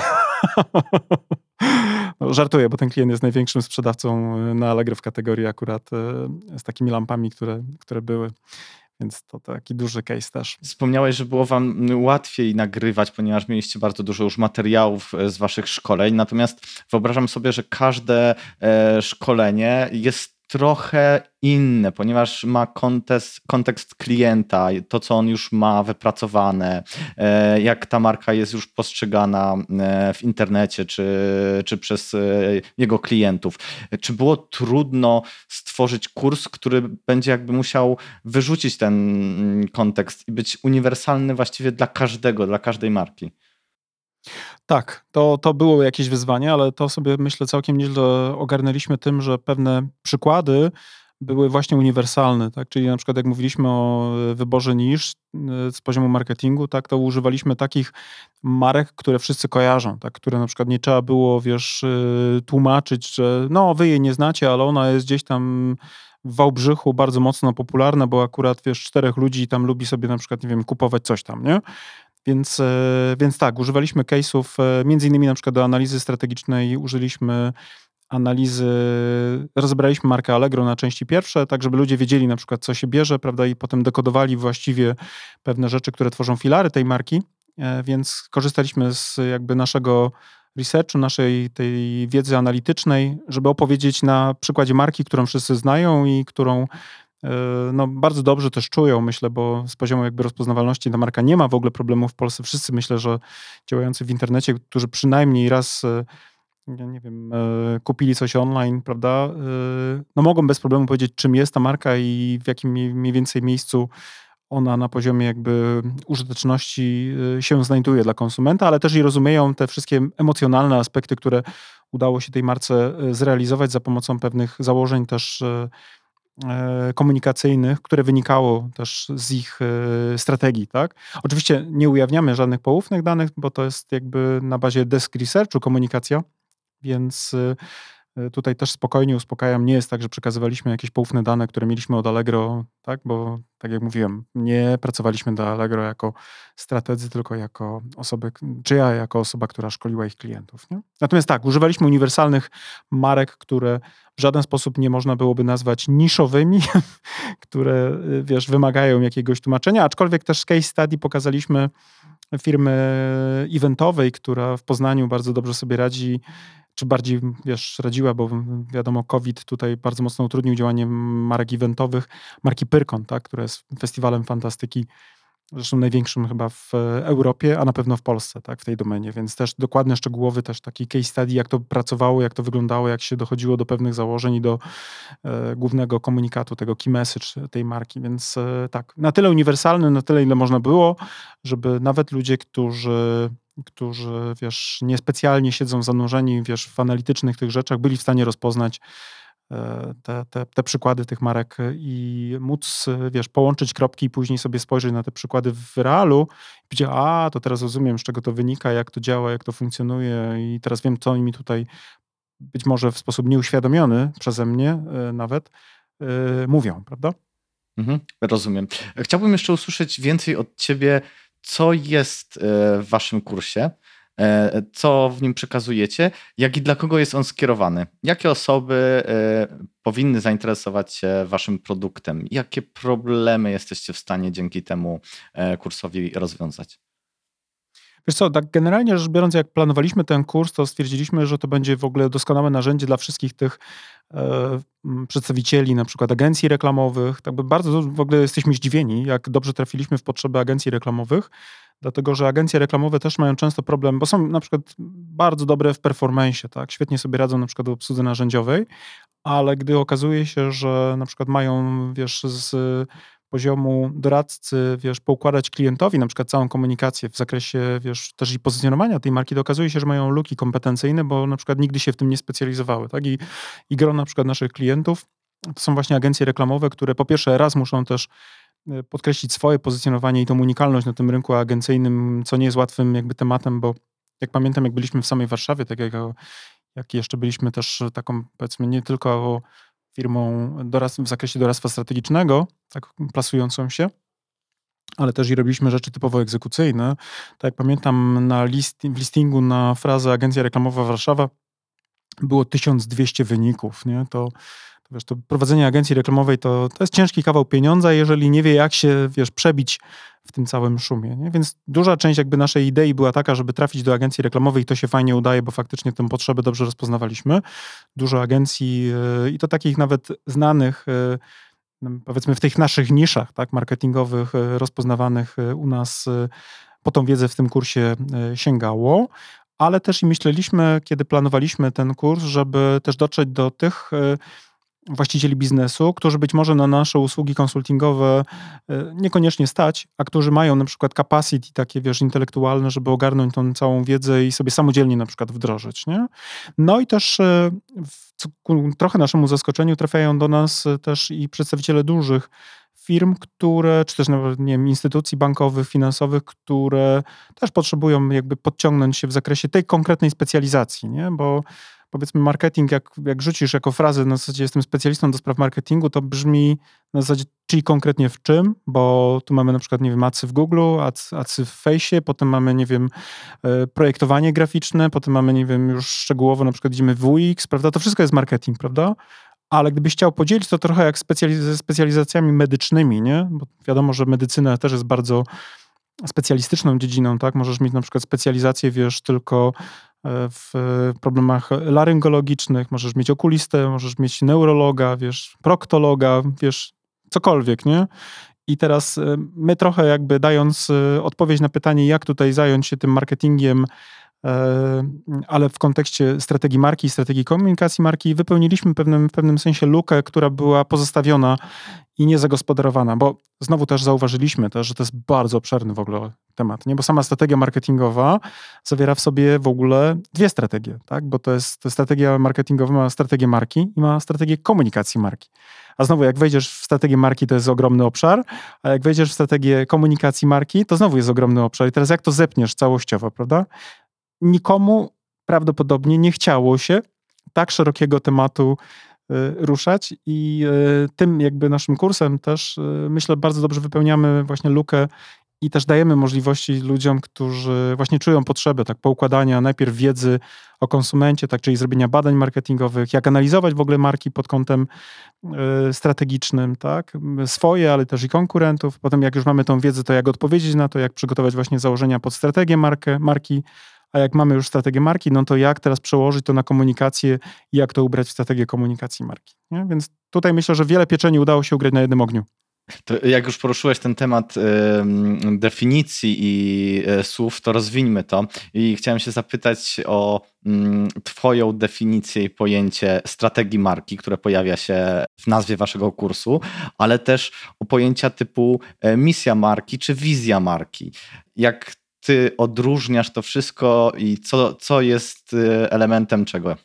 no, żartuję, bo ten klient jest największym sprzedawcą e, na Allegro w kategorii akurat e, z takimi lampami, które, które były. Więc to taki duży case też. Wspomniałeś, że było wam łatwiej nagrywać, ponieważ mieliście bardzo dużo już materiałów z waszych szkoleń. Natomiast wyobrażam sobie, że każde szkolenie jest trochę inne, ponieważ ma kontekst, kontekst klienta, to co on już ma wypracowane, e, jak ta marka jest już postrzegana e, w internecie czy, czy przez e, jego klientów. Czy było trudno stworzyć kurs, który będzie jakby musiał wyrzucić ten mm, kontekst i być uniwersalny właściwie dla każdego, dla każdej marki? Tak, to, to było jakieś wyzwanie, ale to sobie myślę całkiem nieźle ogarnęliśmy tym, że pewne przykłady były właśnie uniwersalne, tak? Czyli na przykład jak mówiliśmy o wyborze nisz e, z poziomu marketingu, tak, to używaliśmy takich marek, które wszyscy kojarzą, tak, które na przykład nie trzeba było, wiesz, e, tłumaczyć, że no wy jej nie znacie, ale ona jest gdzieś tam w Wałbrzychu bardzo mocno popularna, bo akurat, wiesz, czterech ludzi tam lubi sobie na przykład, nie wiem, kupować coś tam, nie? Więc, e, więc tak, używaliśmy case'ów, e, między innymi na przykład do analizy strategicznej użyliśmy analizy, rozebraliśmy markę Allegro na części pierwsze, tak żeby ludzie wiedzieli na przykład, co się bierze, prawda, i potem dekodowali właściwie pewne rzeczy, które tworzą filary tej marki, e, więc korzystaliśmy z jakby naszego researchu, naszej tej wiedzy analitycznej, żeby opowiedzieć na przykładzie marki, którą wszyscy znają i którą no, bardzo dobrze też czują, myślę, bo z poziomu jakby rozpoznawalności ta marka nie ma w ogóle problemów w Polsce. Wszyscy myślę, że działający w internecie, którzy przynajmniej raz e, nie wiem, e, kupili coś online, prawda, no mogą bez problemu powiedzieć, czym jest ta marka i w jakim mniej więcej miejscu ona na poziomie jakby użyteczności się znajduje dla konsumenta, ale też i rozumieją te wszystkie emocjonalne aspekty, które udało się tej marce zrealizować za pomocą pewnych założeń też komunikacyjnych, które wynikało też z ich e, strategii, tak? Oczywiście nie ujawniamy żadnych poufnych danych, bo to jest jakby na bazie desk researchu komunikacja, więc e, E, tutaj też spokojnie uspokajam, nie jest tak, że przekazywaliśmy jakieś poufne dane, które mieliśmy od Allegro, tak? bo tak jak mówiłem, nie pracowaliśmy do Allegro jako strategzy, tylko jako osoby, czy ja jako osoba, która szkoliła ich klientów. Nie? Natomiast tak, używaliśmy uniwersalnych marek, które w żaden sposób nie można byłoby nazwać niszowymi, które y, wiesz, wymagają jakiegoś tłumaczenia, aczkolwiek też case study pokazaliśmy firmy eventowej, która w Poznaniu bardzo dobrze sobie radzi czy bardziej, wiesz, radziła, bo wiadomo, COVID tutaj bardzo mocno utrudnił działanie marek eventowych, marki Pyrkon, tak, która jest festiwalem fantastyki zresztą największym chyba w Europie, a na pewno w Polsce, tak, w tej domenie, więc też dokładny, szczegółowy też taki case study, jak to pracowało, jak to wyglądało, jak się dochodziło do pewnych założeń i do e, głównego komunikatu, tego key message tej marki, więc e, tak, na tyle uniwersalny, na tyle ile można było, żeby nawet ludzie, którzy którzy, wiesz, niespecjalnie siedzą zanurzeni, wiesz, w analitycznych tych rzeczach, byli w stanie rozpoznać E, te, te, te przykłady tych marek i móc, wiesz, połączyć kropki i później sobie spojrzeć na te przykłady w realu i powiedzieć, a, to teraz rozumiem, z czego to wynika, jak to działa, jak to funkcjonuje i teraz wiem, co mi tutaj być może w sposób nieuświadomiony przeze mnie e, nawet e, mówią, prawda? Mhm, rozumiem. Chciałbym jeszcze usłyszeć więcej od ciebie, co jest w waszym kursie, E, co w nim przekazujecie, jak i dla kogo jest on skierowany. Jakie osoby e, powinny zainteresować się waszym produktem? Jakie problemy jesteście w stanie dzięki temu e, kursowi rozwiązać? Wiesz co, tak generalnie rzecz biorąc, jak planowaliśmy ten kurs, to stwierdziliśmy, że to będzie w ogóle doskonałe narzędzie dla wszystkich tych e, przedstawicieli, na przykład agencji reklamowych. Tak by bardzo w ogóle jesteśmy zdziwieni, jak dobrze trafiliśmy w potrzeby agencji reklamowych, dlatego że agencje reklamowe też mają często problem, bo są na przykład bardzo dobre w performance, tak? Świetnie sobie radzą na przykład w obsłudze narzędziowej, ale gdy okazuje się, że na przykład mają, wiesz, z poziomu doradcy, wiesz, poukładać klientowi na przykład całą komunikację w zakresie, wiesz, też i pozycjonowania tej marki, to okazuje się, że mają luki kompetencyjne, bo na przykład nigdy się w tym nie specjalizowały, tak? I, i gro na przykład naszych klientów to są właśnie agencje reklamowe, które po pierwsze raz muszą też e, podkreślić swoje pozycjonowanie i tą unikalność na tym rynku agencyjnym, co nie jest łatwym jakby tematem, bo jak pamiętam, jak byliśmy w samej Warszawie, tak jak, jak jeszcze byliśmy też taką, powiedzmy, nie tylko firmą dorast, w zakresie doradztwa strategicznego, tak plasującą się, ale też i robiliśmy rzeczy typowo egzekucyjne. Tak jak pamiętam na list, w listingu na frazę Agencja Reklamowa Warszawa było 1200 wyników, nie? To Wiesz, to prowadzenie agencji reklamowej to, to jest ciężki kawał pieniądza, jeżeli nie wie, jak się, wiesz, przebić w tym całym szumie. Nie? Więc duża część jakby naszej idei była taka, żeby trafić do agencji reklamowej i to się fajnie udaje, bo faktycznie tę potrzebę dobrze rozpoznawaliśmy. Dużo agencji yy, i to takich nawet znanych, yy, powiedzmy w tych naszych niszach, tak, marketingowych, yy, rozpoznawanych u nas po tą wiedzę w tym kursie sięgało, ale też i myśleliśmy, kiedy planowaliśmy ten kurs, żeby też dotrzeć do tych właścicieli biznesu, którzy być może na nasze usługi konsultingowe e, niekoniecznie stać, a którzy mają na przykład capacity takie, wiesz, intelektualne, żeby ogarnąć tą całą wiedzę i sobie samodzielnie na przykład wdrożyć, nie? No i też e, ku trochę naszemu zaskoczeniu trafiają do nas e, też i przedstawiciele dużych firm, które, czy też nawet, nie wiem, instytucji bankowych, finansowych, które też potrzebują jakby podciągnąć się w zakresie tej konkretnej specjalizacji, nie? Bo powiedzmy marketing, jak, jak rzucisz jako frazę na zasadzie jestem specjalistą do spraw marketingu, to brzmi na zasadzie czyli konkretnie w czym, bo tu mamy na przykład, nie wiem, acy w Google, acy, w Fejsie, potem mamy, nie wiem, e, projektowanie graficzne, potem mamy, nie wiem, już szczegółowo na przykład idziemy w UX, prawda? To wszystko jest marketing, prawda? Ale gdybyś chciał podzielić to trochę jak specjaliz ze specjalizacjami medycznymi, nie? Bo wiadomo, że medycyna też jest bardzo specjalistyczną dziedziną, tak? Możesz mieć na przykład specjalizację, wiesz, tylko w problemach laryngologicznych, możesz mieć okulistę, możesz mieć neurologa, wiesz, proktologa, wiesz, cokolwiek, nie? I teraz e, my trochę jakby dając e, odpowiedź na pytanie, jak tutaj zająć się tym marketingiem, e, ale w kontekście strategii marki, strategii komunikacji marki, wypełniliśmy pewnym, w pewnym sensie lukę, która była pozostawiona i niezagospodarowana, bo znowu też zauważyliśmy że to jest bardzo obszerny w ogóle temat, nie? bo sama strategia marketingowa zawiera w sobie w ogóle dwie strategie, tak? bo to jest strategia marketingowa ma strategię marki i ma strategię komunikacji marki. A znowu, jak wejdziesz w strategię marki, to jest ogromny obszar, a jak wejdziesz w strategię komunikacji marki, to znowu jest ogromny obszar. I teraz jak to zepniesz całościowo, prawda? Nikomu prawdopodobnie nie chciało się tak szerokiego tematu Y, ruszać i y, tym jakby naszym kursem też y, myślę bardzo dobrze wypełniamy właśnie lukę i też dajemy możliwości ludziom, którzy właśnie czują potrzebę tak poukładania najpierw wiedzy o konsumencie, tak czyli zrobienia badań marketingowych, jak analizować w ogóle marki pod kątem strategicznym, tak, swoje, ale też i konkurentów. Potem jak już mamy tą wiedzę, to jak odpowiedzieć na to, jak przygotować właśnie założenia pod strategię markę, marki, a jak mamy już strategię marki, no to jak teraz przełożyć to na komunikację i jak to ubrać w strategię komunikacji marki. Nie? Więc tutaj myślę, że wiele pieczeni udało się ugrać na jednym ogniu. To jak już poruszyłeś ten temat y, definicji i y, słów, to rozwińmy to. I chciałem się zapytać o y, Twoją definicję i pojęcie strategii marki, które pojawia się w nazwie Waszego kursu, ale też o pojęcia typu e, misja marki czy wizja marki. Jak Ty odróżniasz to wszystko i co, co jest y, elementem czego?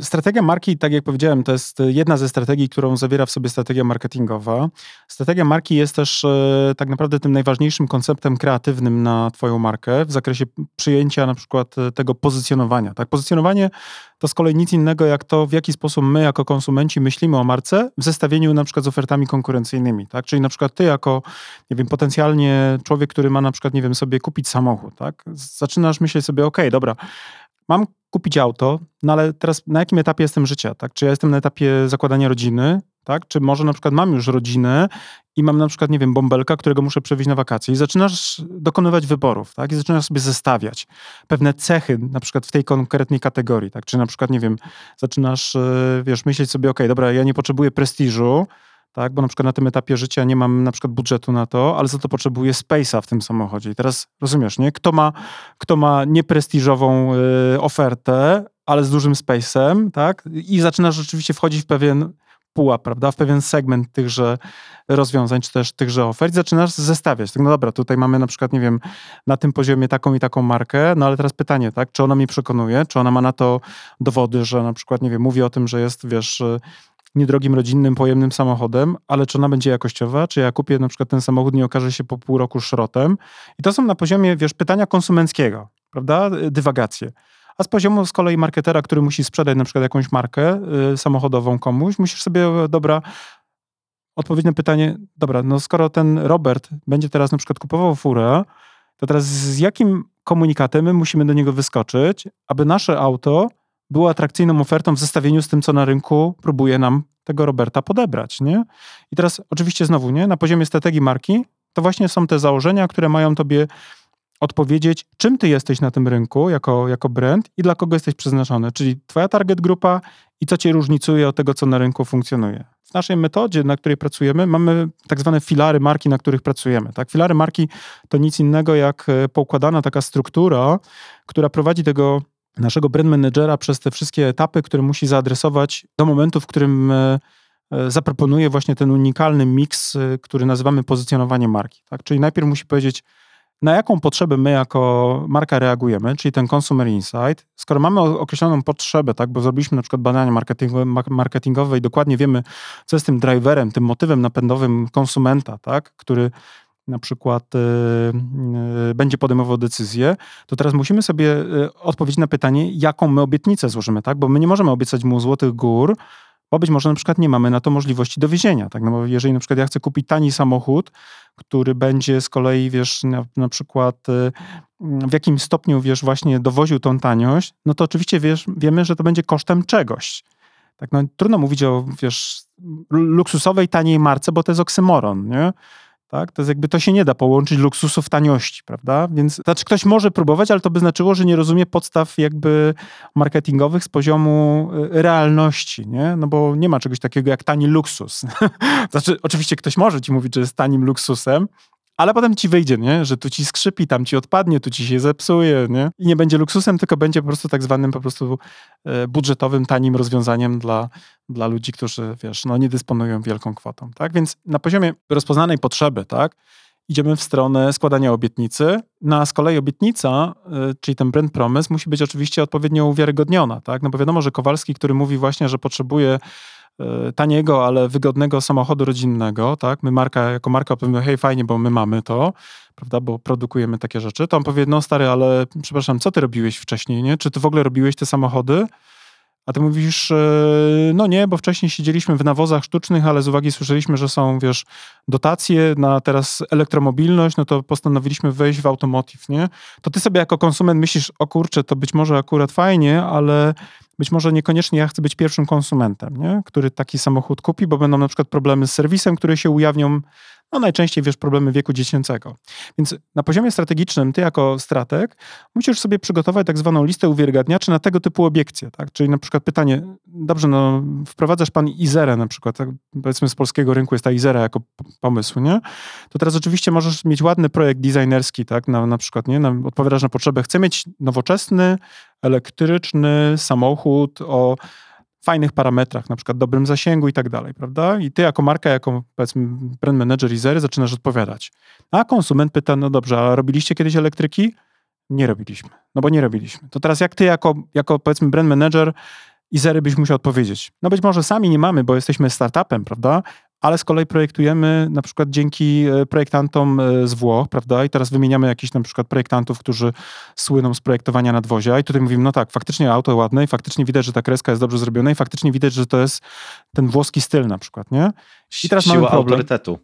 Strategia marki, tak jak powiedziałem, to jest jedna ze strategii, którą zawiera w sobie strategia marketingowa. Strategia marki jest też e, tak naprawdę tym najważniejszym konceptem kreatywnym na Twoją markę w zakresie przyjęcia na przykład e, tego pozycjonowania. Tak? Pozycjonowanie to z kolei nic innego jak to, w jaki sposób my jako konsumenci myślimy o marce w zestawieniu na przykład z ofertami konkurencyjnymi. Tak? Czyli na przykład ty jako, nie wiem, potencjalnie człowiek, który ma na przykład, nie wiem, sobie kupić samochód, tak? Zaczynasz myśleć sobie, ok, dobra, mam kupić auto, no ale teraz na jakim etapie jestem życia, tak? Czy ja jestem na etapie zakładania rodziny, tak? Czy może na przykład mam już rodzinę i mam na przykład, nie wiem, bąbelka, którego muszę przewieźć na wakacje i zaczynasz dokonywać wyborów, tak? I zaczynasz sobie zestawiać pewne cechy, na przykład w tej konkretnej kategorii, tak? Czy na przykład, nie wiem, zaczynasz, e, wiesz, myśleć sobie, ok, dobra, ja nie potrzebuję prestiżu, tak? Bo na przykład na tym etapie życia nie mam na przykład budżetu na to, ale za to potrzebuję space'a w tym samochodzie. I teraz rozumiesz, nie? Kto ma, kto ma nieprestiżową y, ofertę, ale z dużym space'em, tak? I zaczynasz rzeczywiście wchodzić w pewien pułap, prawda? W pewien segment tychże rozwiązań, czy też tychże ofert. Zaczynasz zestawiać. Tak, no dobra, tutaj mamy na przykład, nie wiem, na tym poziomie taką i taką markę, no ale teraz pytanie, tak? Czy ona mnie przekonuje? Czy ona ma na to dowody, że na przykład, nie wiem, mówi o tym, że jest, wiesz, niedrogim, rodzinnym, pojemnym samochodem, ale czy ona będzie jakościowa, czy ja kupię na przykład ten samochód, nie okaże się po pół roku szrotem. I to są na poziomie, wiesz, pytania konsumenckiego, prawda, dywagacje. A z poziomu z kolei marketera, który musi sprzedać na przykład jakąś markę y, samochodową komuś, musisz sobie, dobra, odpowiedzieć na pytanie, dobra, no skoro ten Robert będzie teraz na przykład kupował furę, to teraz z jakim komunikatem my musimy do niego wyskoczyć, aby nasze auto było atrakcyjną ofertą w zestawieniu z tym, co na rynku próbuje nam tego Roberta podebrać, nie? I teraz oczywiście znowu, nie? Na poziomie strategii marki to właśnie są te założenia, które mają tobie odpowiedzieć, czym ty jesteś na tym rynku jako, jako brand i dla kogo jesteś przeznaczony, czyli twoja target grupa i co cię różnicuje od tego, co na rynku funkcjonuje. W naszej metodzie, na której pracujemy, mamy tak zwane filary marki, na których pracujemy. Tak? Filary marki to nic innego jak e, poukładana taka struktura, która prowadzi tego naszego brand managera przez te wszystkie etapy, które musi zaadresować do momentu, w którym e, e, zaproponuje właśnie ten unikalny miks, e, który nazywamy pozycjonowanie marki. Tak? Czyli najpierw musi powiedzieć, na jaką potrzebę my jako marka reagujemy, czyli ten consumer insight. Skoro mamy określoną potrzebę, tak, bo zrobiliśmy na przykład badania marketingowe, i dokładnie wiemy, co jest tym driverem, tym motywem napędowym konsumenta, tak, który na przykład y, y, będzie podejmował decyzję, to teraz musimy sobie y, odpowiedzieć na pytanie, jaką my obietnicę złożymy, tak? Bo my nie możemy obiecać mu złotych gór, bo być może na przykład nie mamy na to możliwości dowiezienia, tak? No bo jeżeli na przykład ja chcę kupić tani samochód, który będzie z kolei, wiesz, na, na przykład w jakim stopniu, wiesz, właśnie dowoził tą taniość, no to oczywiście, wiesz, wiemy, że to będzie kosztem czegoś. Tak, no trudno mówić o, wiesz, luksusowej, taniej marce, bo to jest oksymoron, nie? Tak? To jest jakby to się nie da połączyć luksusów taniości, prawda? Więc znaczy ktoś może próbować, ale to by znaczyło, że nie rozumie podstaw jakby marketingowych z poziomu y, realności, nie? No bo nie ma czegoś takiego jak tani luksus. znaczy oczywiście ktoś może ci mówić, że jest tanim luksusem, ale potem ci wyjdzie, nie? że tu ci skrzypi, tam ci odpadnie, tu ci się zepsuje nie? i nie będzie luksusem, tylko będzie po prostu tak zwanym po prostu e, budżetowym, tanim rozwiązaniem dla, dla ludzi, którzy, wiesz, no nie dysponują wielką kwotą, tak? Więc na poziomie rozpoznanej potrzeby, tak, idziemy w stronę składania obietnicy, no a z kolei obietnica, e, czyli ten brand promise, musi być oczywiście odpowiednio uwiarygodniona, tak? No bo wiadomo, że Kowalski, który mówi właśnie, że potrzebuje taniego, ale wygodnego samochodu rodzinnego, tak? My marka, jako marka powiemy, hej, fajnie, bo my mamy to, prawda, bo produkujemy takie rzeczy, to on powie, no stary, ale przepraszam, co ty robiłeś wcześniej, nie? Czy ty w ogóle robiłeś te samochody? A ty mówisz, e, no nie, bo wcześniej siedzieliśmy w nawozach sztucznych, ale z uwagi słyszeliśmy, że są, wiesz, dotacje na teraz elektromobilność, no to postanowiliśmy wejść w automotive, nie? To ty sobie jako konsument myślisz, o kurczę, to być może akurat fajnie, ale być może niekoniecznie ja chcę być pierwszym konsumentem, nie? który taki samochód kupi, bo będą na przykład problemy z serwisem, które się ujawnią no najczęściej wiesz problemy wieku dziecięcego. Więc na poziomie strategicznym ty jako strateg musisz sobie przygotować tak zwaną listę uwiarygadniaczy na tego typu obiekcje, tak? Czyli na przykład pytanie, dobrze, no wprowadzasz pan Izerę na przykład, tak? powiedzmy z polskiego rynku jest ta Izera jako pomysł, nie? To teraz oczywiście możesz mieć ładny projekt designerski, tak? Na, na przykład, nie? Na, odpowiadasz na potrzebę, chcę mieć nowoczesny, elektryczny samochód o fajnych parametrach, na przykład dobrym zasięgu i tak dalej, prawda? I ty jako marka, jako powiedzmy brand manager Izery zaczynasz odpowiadać. A konsument pyta, no dobrze, a robiliście kiedyś elektryki? Nie robiliśmy. No bo nie robiliśmy. To teraz jak ty jako, jako powiedzmy brand manager Izery byś musiał odpowiedzieć? No być może sami nie mamy, bo jesteśmy startupem, prawda? Ale z kolei projektujemy na przykład dzięki e, projektantom e, z Włoch, prawda? I teraz wymieniamy jakichś na przykład projektantów, którzy słyną z projektowania nadwozia i tutaj mówimy, no tak, faktycznie auto ładne i faktycznie widać, że ta kreska jest dobrze zrobiona i faktycznie widać, że to jest ten włoski styl na przykład, nie? I teraz Siła mamy problem. autorytetu.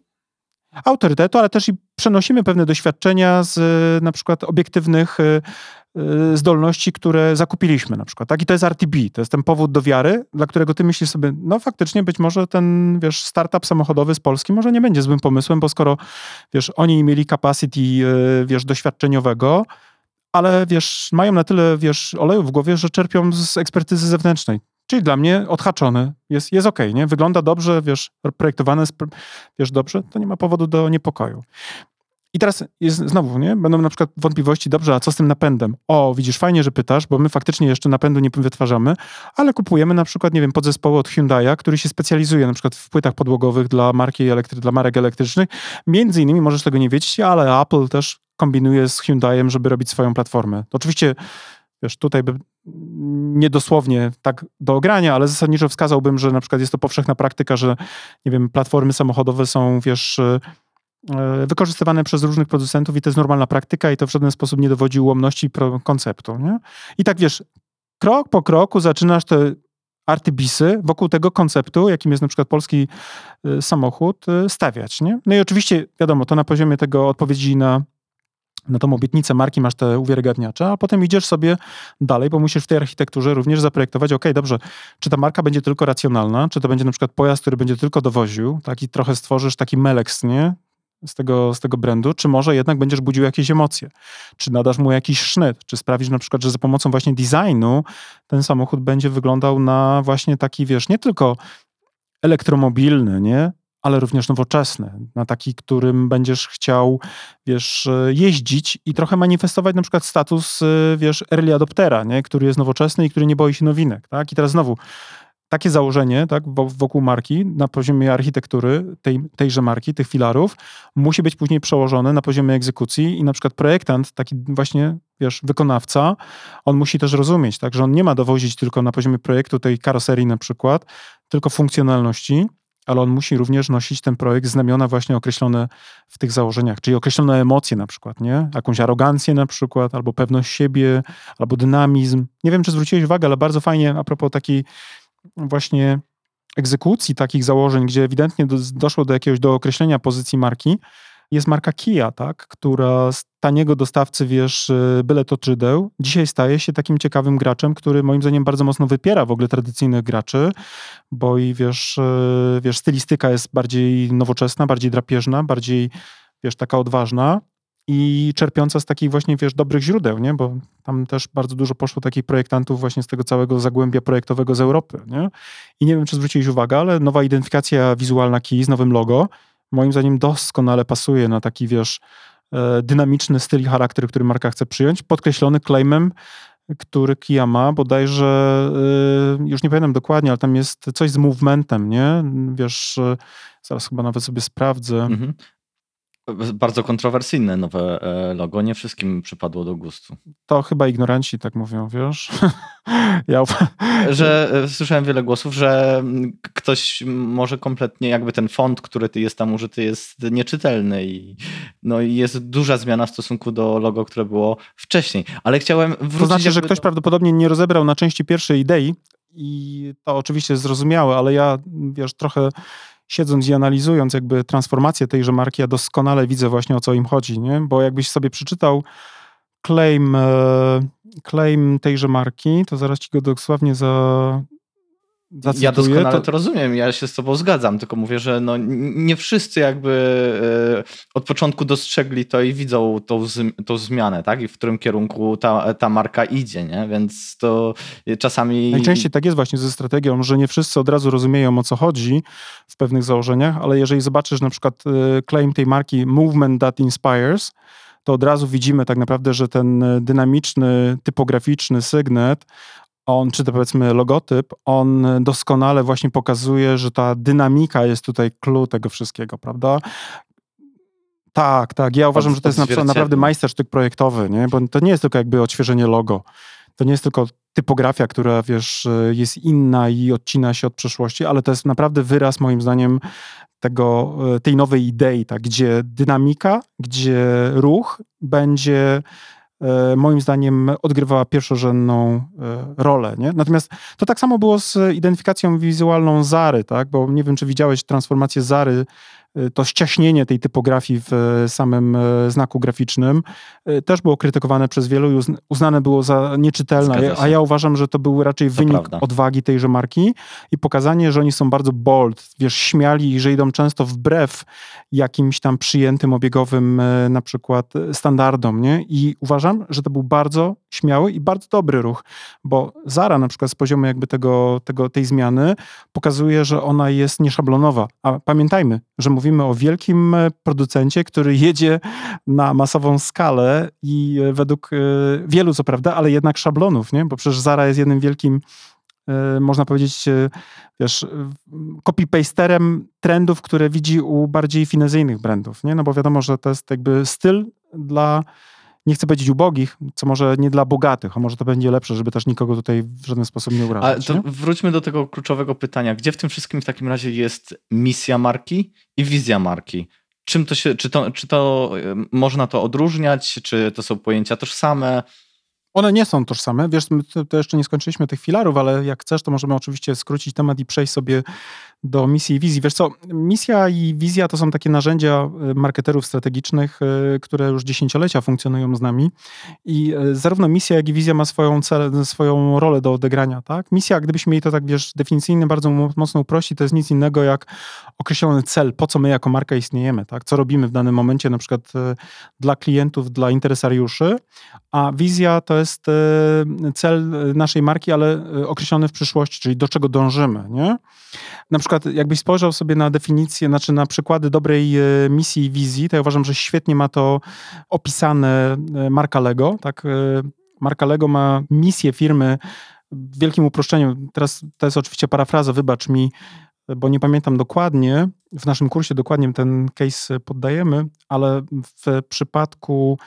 Autorytetu, ale też i przenosimy pewne doświadczenia z na przykład obiektywnych zdolności, które zakupiliśmy na przykład. Tak? I to jest RTB, to jest ten powód do wiary, dla którego ty myślisz sobie, no faktycznie być może ten, wiesz, startup samochodowy z Polski może nie będzie złym pomysłem, bo skoro, wiesz, oni mieli capacity, y, wiesz, doświadczeniowego, ale, wiesz, mają na tyle, wiesz, oleju w głowie, że czerpią z ekspertyzy zewnętrznej. Czyli dla mnie odhaczony, jest, jest ok, nie? Wygląda dobrze, wiesz, projektowane, wiesz, dobrze, to nie ma powodu do niepokoju. I teraz jest znowu, nie? Będą na przykład wątpliwości, dobrze, a co z tym napędem? O, widzisz, fajnie, że pytasz, bo my faktycznie jeszcze napędu nie wytwarzamy, ale kupujemy na przykład, nie wiem, podzespoły od Hyundai'a, który się specjalizuje na przykład w płytach podłogowych dla marki elektry- dla marek elektrycznych. Między innymi, możesz tego nie wiedzieć, ale Apple też kombinuje z Hyundai'em, żeby robić swoją platformę. To oczywiście wiesz, tutaj by niedosłownie tak do ogrania, ale zasadniczo wskazałbym, że na przykład jest to powszechna praktyka, że nie wiem, platformy samochodowe są, wiesz, wykorzystywane przez różnych producentów i to jest normalna praktyka i to w żaden sposób nie dowodzi ułomności konceptu. Nie? I tak wiesz, krok po kroku zaczynasz te artybisy wokół tego konceptu, jakim jest na przykład polski e, samochód, e, stawiać. Nie? No i oczywiście, wiadomo, to na poziomie tego odpowiedzi na, na tą obietnicę marki masz te uwiarygadniacze, a potem idziesz sobie dalej, bo musisz w tej architekturze również zaprojektować, ok, dobrze, czy ta marka będzie tylko racjonalna, czy to będzie na przykład pojazd, który będzie tylko dowoził, tak, i trochę stworzysz taki meleks, nie? Z tego, z tego brandu, czy może jednak będziesz budził jakieś emocje, czy nadasz mu jakiś sznyt, czy sprawisz na przykład, że za pomocą właśnie designu ten samochód będzie wyglądał na właśnie taki, wiesz, nie tylko elektromobilny, nie? ale również nowoczesny, na taki, którym będziesz chciał, wiesz, jeździć i trochę manifestować na przykład status, wiesz, early adoptera, nie? który jest nowoczesny i który nie boi się nowinek, tak? I teraz znowu, takie założenie tak, wokół marki na poziomie architektury tej, tejże marki, tych filarów, musi być później przełożone na poziomie egzekucji i na przykład projektant, taki właśnie, wiesz, wykonawca, on musi też rozumieć, tak, że on nie ma dowozić tylko na poziomie projektu tej karoserii na przykład, tylko funkcjonalności, ale on musi również nosić ten projekt znamiona właśnie określone w tych założeniach, czyli określone emocje na przykład, nie? Jakąś arogancję na przykład, albo pewność siebie, albo dynamizm. Nie wiem, czy zwróciłeś uwagę, ale bardzo fajnie a propos takiej właśnie egzekucji takich założeń, gdzie ewidentnie do, doszło do jakiegoś do określenia pozycji marki, jest marka Kia, tak, która z taniego dostawcy, wiesz, y, byle to czydeł, dzisiaj staje się takim ciekawym graczem, który moim zdaniem bardzo mocno wypiera w ogóle tradycyjnych graczy, bo i wiesz, y, wiesz stylistyka jest bardziej nowoczesna, bardziej drapieżna, bardziej, wiesz, taka odważna i czerpiąca z takich właśnie, wiesz, dobrych źródeł, nie? Bo tam też bardzo dużo poszło takich projektantów właśnie z tego całego zagłębia projektowego z Europy, nie? I nie wiem, czy zwróciłeś uwagę, ale nowa identyfikacja wizualna Key z nowym logo moim zdaniem doskonale pasuje na taki, wiesz, e, dynamiczny styl i charakter, który marka chce przyjąć, podkreślony claimem, który Kia ma, bodajże, e, już nie pamiętam dokładnie, ale tam jest coś z movementem, nie? Wiesz, e, zaraz chyba nawet sobie sprawdzę. Mhm bardzo kontrowersyjne nowe e, logo. Nie wszystkim przypadło do gustu. To chyba ignoranci tak mówią, wiesz? ja... Że e, słyszałem wiele głosów, że ktoś może kompletnie, jakby ten font, który jest tam użyty, jest nieczytelny i no i jest duża zmiana w stosunku do logo, które było wcześniej. Ale chciałem wrócić... To znaczy, że ktoś do... prawdopodobnie nie rozebrał na części pierwszej idei i to oczywiście jest zrozumiałe, ale ja, wiesz, trochę siedząc i analizując jakby transformację tejże marki, ja doskonale widzę właśnie o co im chodzi, nie? Bo jakbyś sobie przeczytał claim, e, claim tejże marki, to zaraz ci go dosłownie za, zacytuję, Ja doskonale to... to- rozumiem, ja się z tobą zgadzam, tylko mówię, że no, nie wszyscy jakby e, od początku dostrzegli to i widzą tą, tą zmianę, tak? I w którym kierunku ta, ta marka idzie, nie? Więc to czasami... Najczęściej tak jest właśnie ze strategią, że nie wszyscy od razu rozumieją o co chodzi w pewnych założeniach, ale jeżeli zobaczysz na przykład e, claim tej marki Movement That Inspires, to od razu widzimy tak naprawdę, że ten e, dynamiczny, typograficzny sygnet, on, czy to powiedzmy logotyp, on doskonale właśnie pokazuje, że ta dynamika jest tutaj clue tego wszystkiego, prawda? Tak, tak. Ja uważam, że to jest naprawdę majstersztyk projektowy, nie? bo to nie jest tylko jakby odświeżenie logo. To nie jest tylko typografia, która wiesz, e, jest inna i odcina się od przeszłości, ale to jest naprawdę wyraz moim zdaniem tego, e, tej nowej idei, tak? gdzie dynamika, gdzie ruch będzie moim zdaniem odgrywała pierwszorzędną e, rolę. Nie? Natomiast to tak samo było z identyfikacją wizualną Zary, tak? bo nie wiem, czy widziałeś transformację Zary, e, to ściaśnienie tej typografii w e, samym e, znaku graficznym też było krytykowane przez wielu i uzn- uznane było za nieczytelne, a ja uważam, że to był raczej wynik prawda. odwagi tejże marki i pokazanie, że oni są bardzo bold, wiesz, śmiali i że idą często wbrew jakimś tam przyjętym, obiegowym na przykład standardom, nie? I uważam, że to był bardzo śmiały i bardzo dobry ruch, bo Zara na przykład z poziomu jakby tego, tego, tej zmiany pokazuje, że ona jest nieszablonowa. A pamiętajmy, że mówimy o wielkim e, producencie, który jedzie na masową skalę i e, według e, wielu, co prawda, ale jednak szablonów, nie? Bo przecież Zara jest jednym wielkim można powiedzieć, wiesz, copy-pasterem trendów, które widzi u bardziej finezyjnych brandów, nie? No bo wiadomo, że to jest jakby styl dla, nie chcę powiedzieć ubogich, co może nie dla bogatych, a może to będzie lepsze, żeby też nikogo tutaj w żaden sposób nie Ale urażać, to nie? wróćmy do tego kluczowego pytania. Gdzie w tym wszystkim w takim razie jest misja marki i wizja marki? Czym to się, czy to, czy to e, można to odróżniać, czy to są pojęcia tożsame? One nie są tożsame. Wiesz, my to, jeszcze nie skończyliśmy tych filarów, ale jak chcesz, to możemy oczywiście skrócić temat i przejść sobie do misji i wizji. Wiesz co, misja i wizja to są takie narzędzia y, marketerów strategicznych, y, które już dziesięciolecia funkcjonują z nami i y, zarówno misja, jak i wizja ma swoją, cel, swoją rolę do odegrania. Tak? Misja, gdybyśmy mieli to tak, wiesz, definicyjnie bardzo mo- mocno uprościć, to jest nic innego jak określony cel, po co my jako marka istniejemy, tak? co robimy w danym momencie, na przykład dla klientów, dla interesariuszy, a wizja to jest e, cel e, naszej marki, ale e, określony w przyszłości, czyli do czego dążymy. Nie? Na przykład, jakbyś spojrzał sobie na definicję, znaczy na przykłady dobrej misji i wizji, to ja uważam, że świetnie ma to opisane marka Lego. Tak? Marka Lego ma misję firmy w wielkim uproszczeniu. Teraz to jest oczywiście parafraza, wybacz mi, bo nie pamiętam dokładnie. W naszym kursie dokładnie ten case poddajemy, ale w przypadku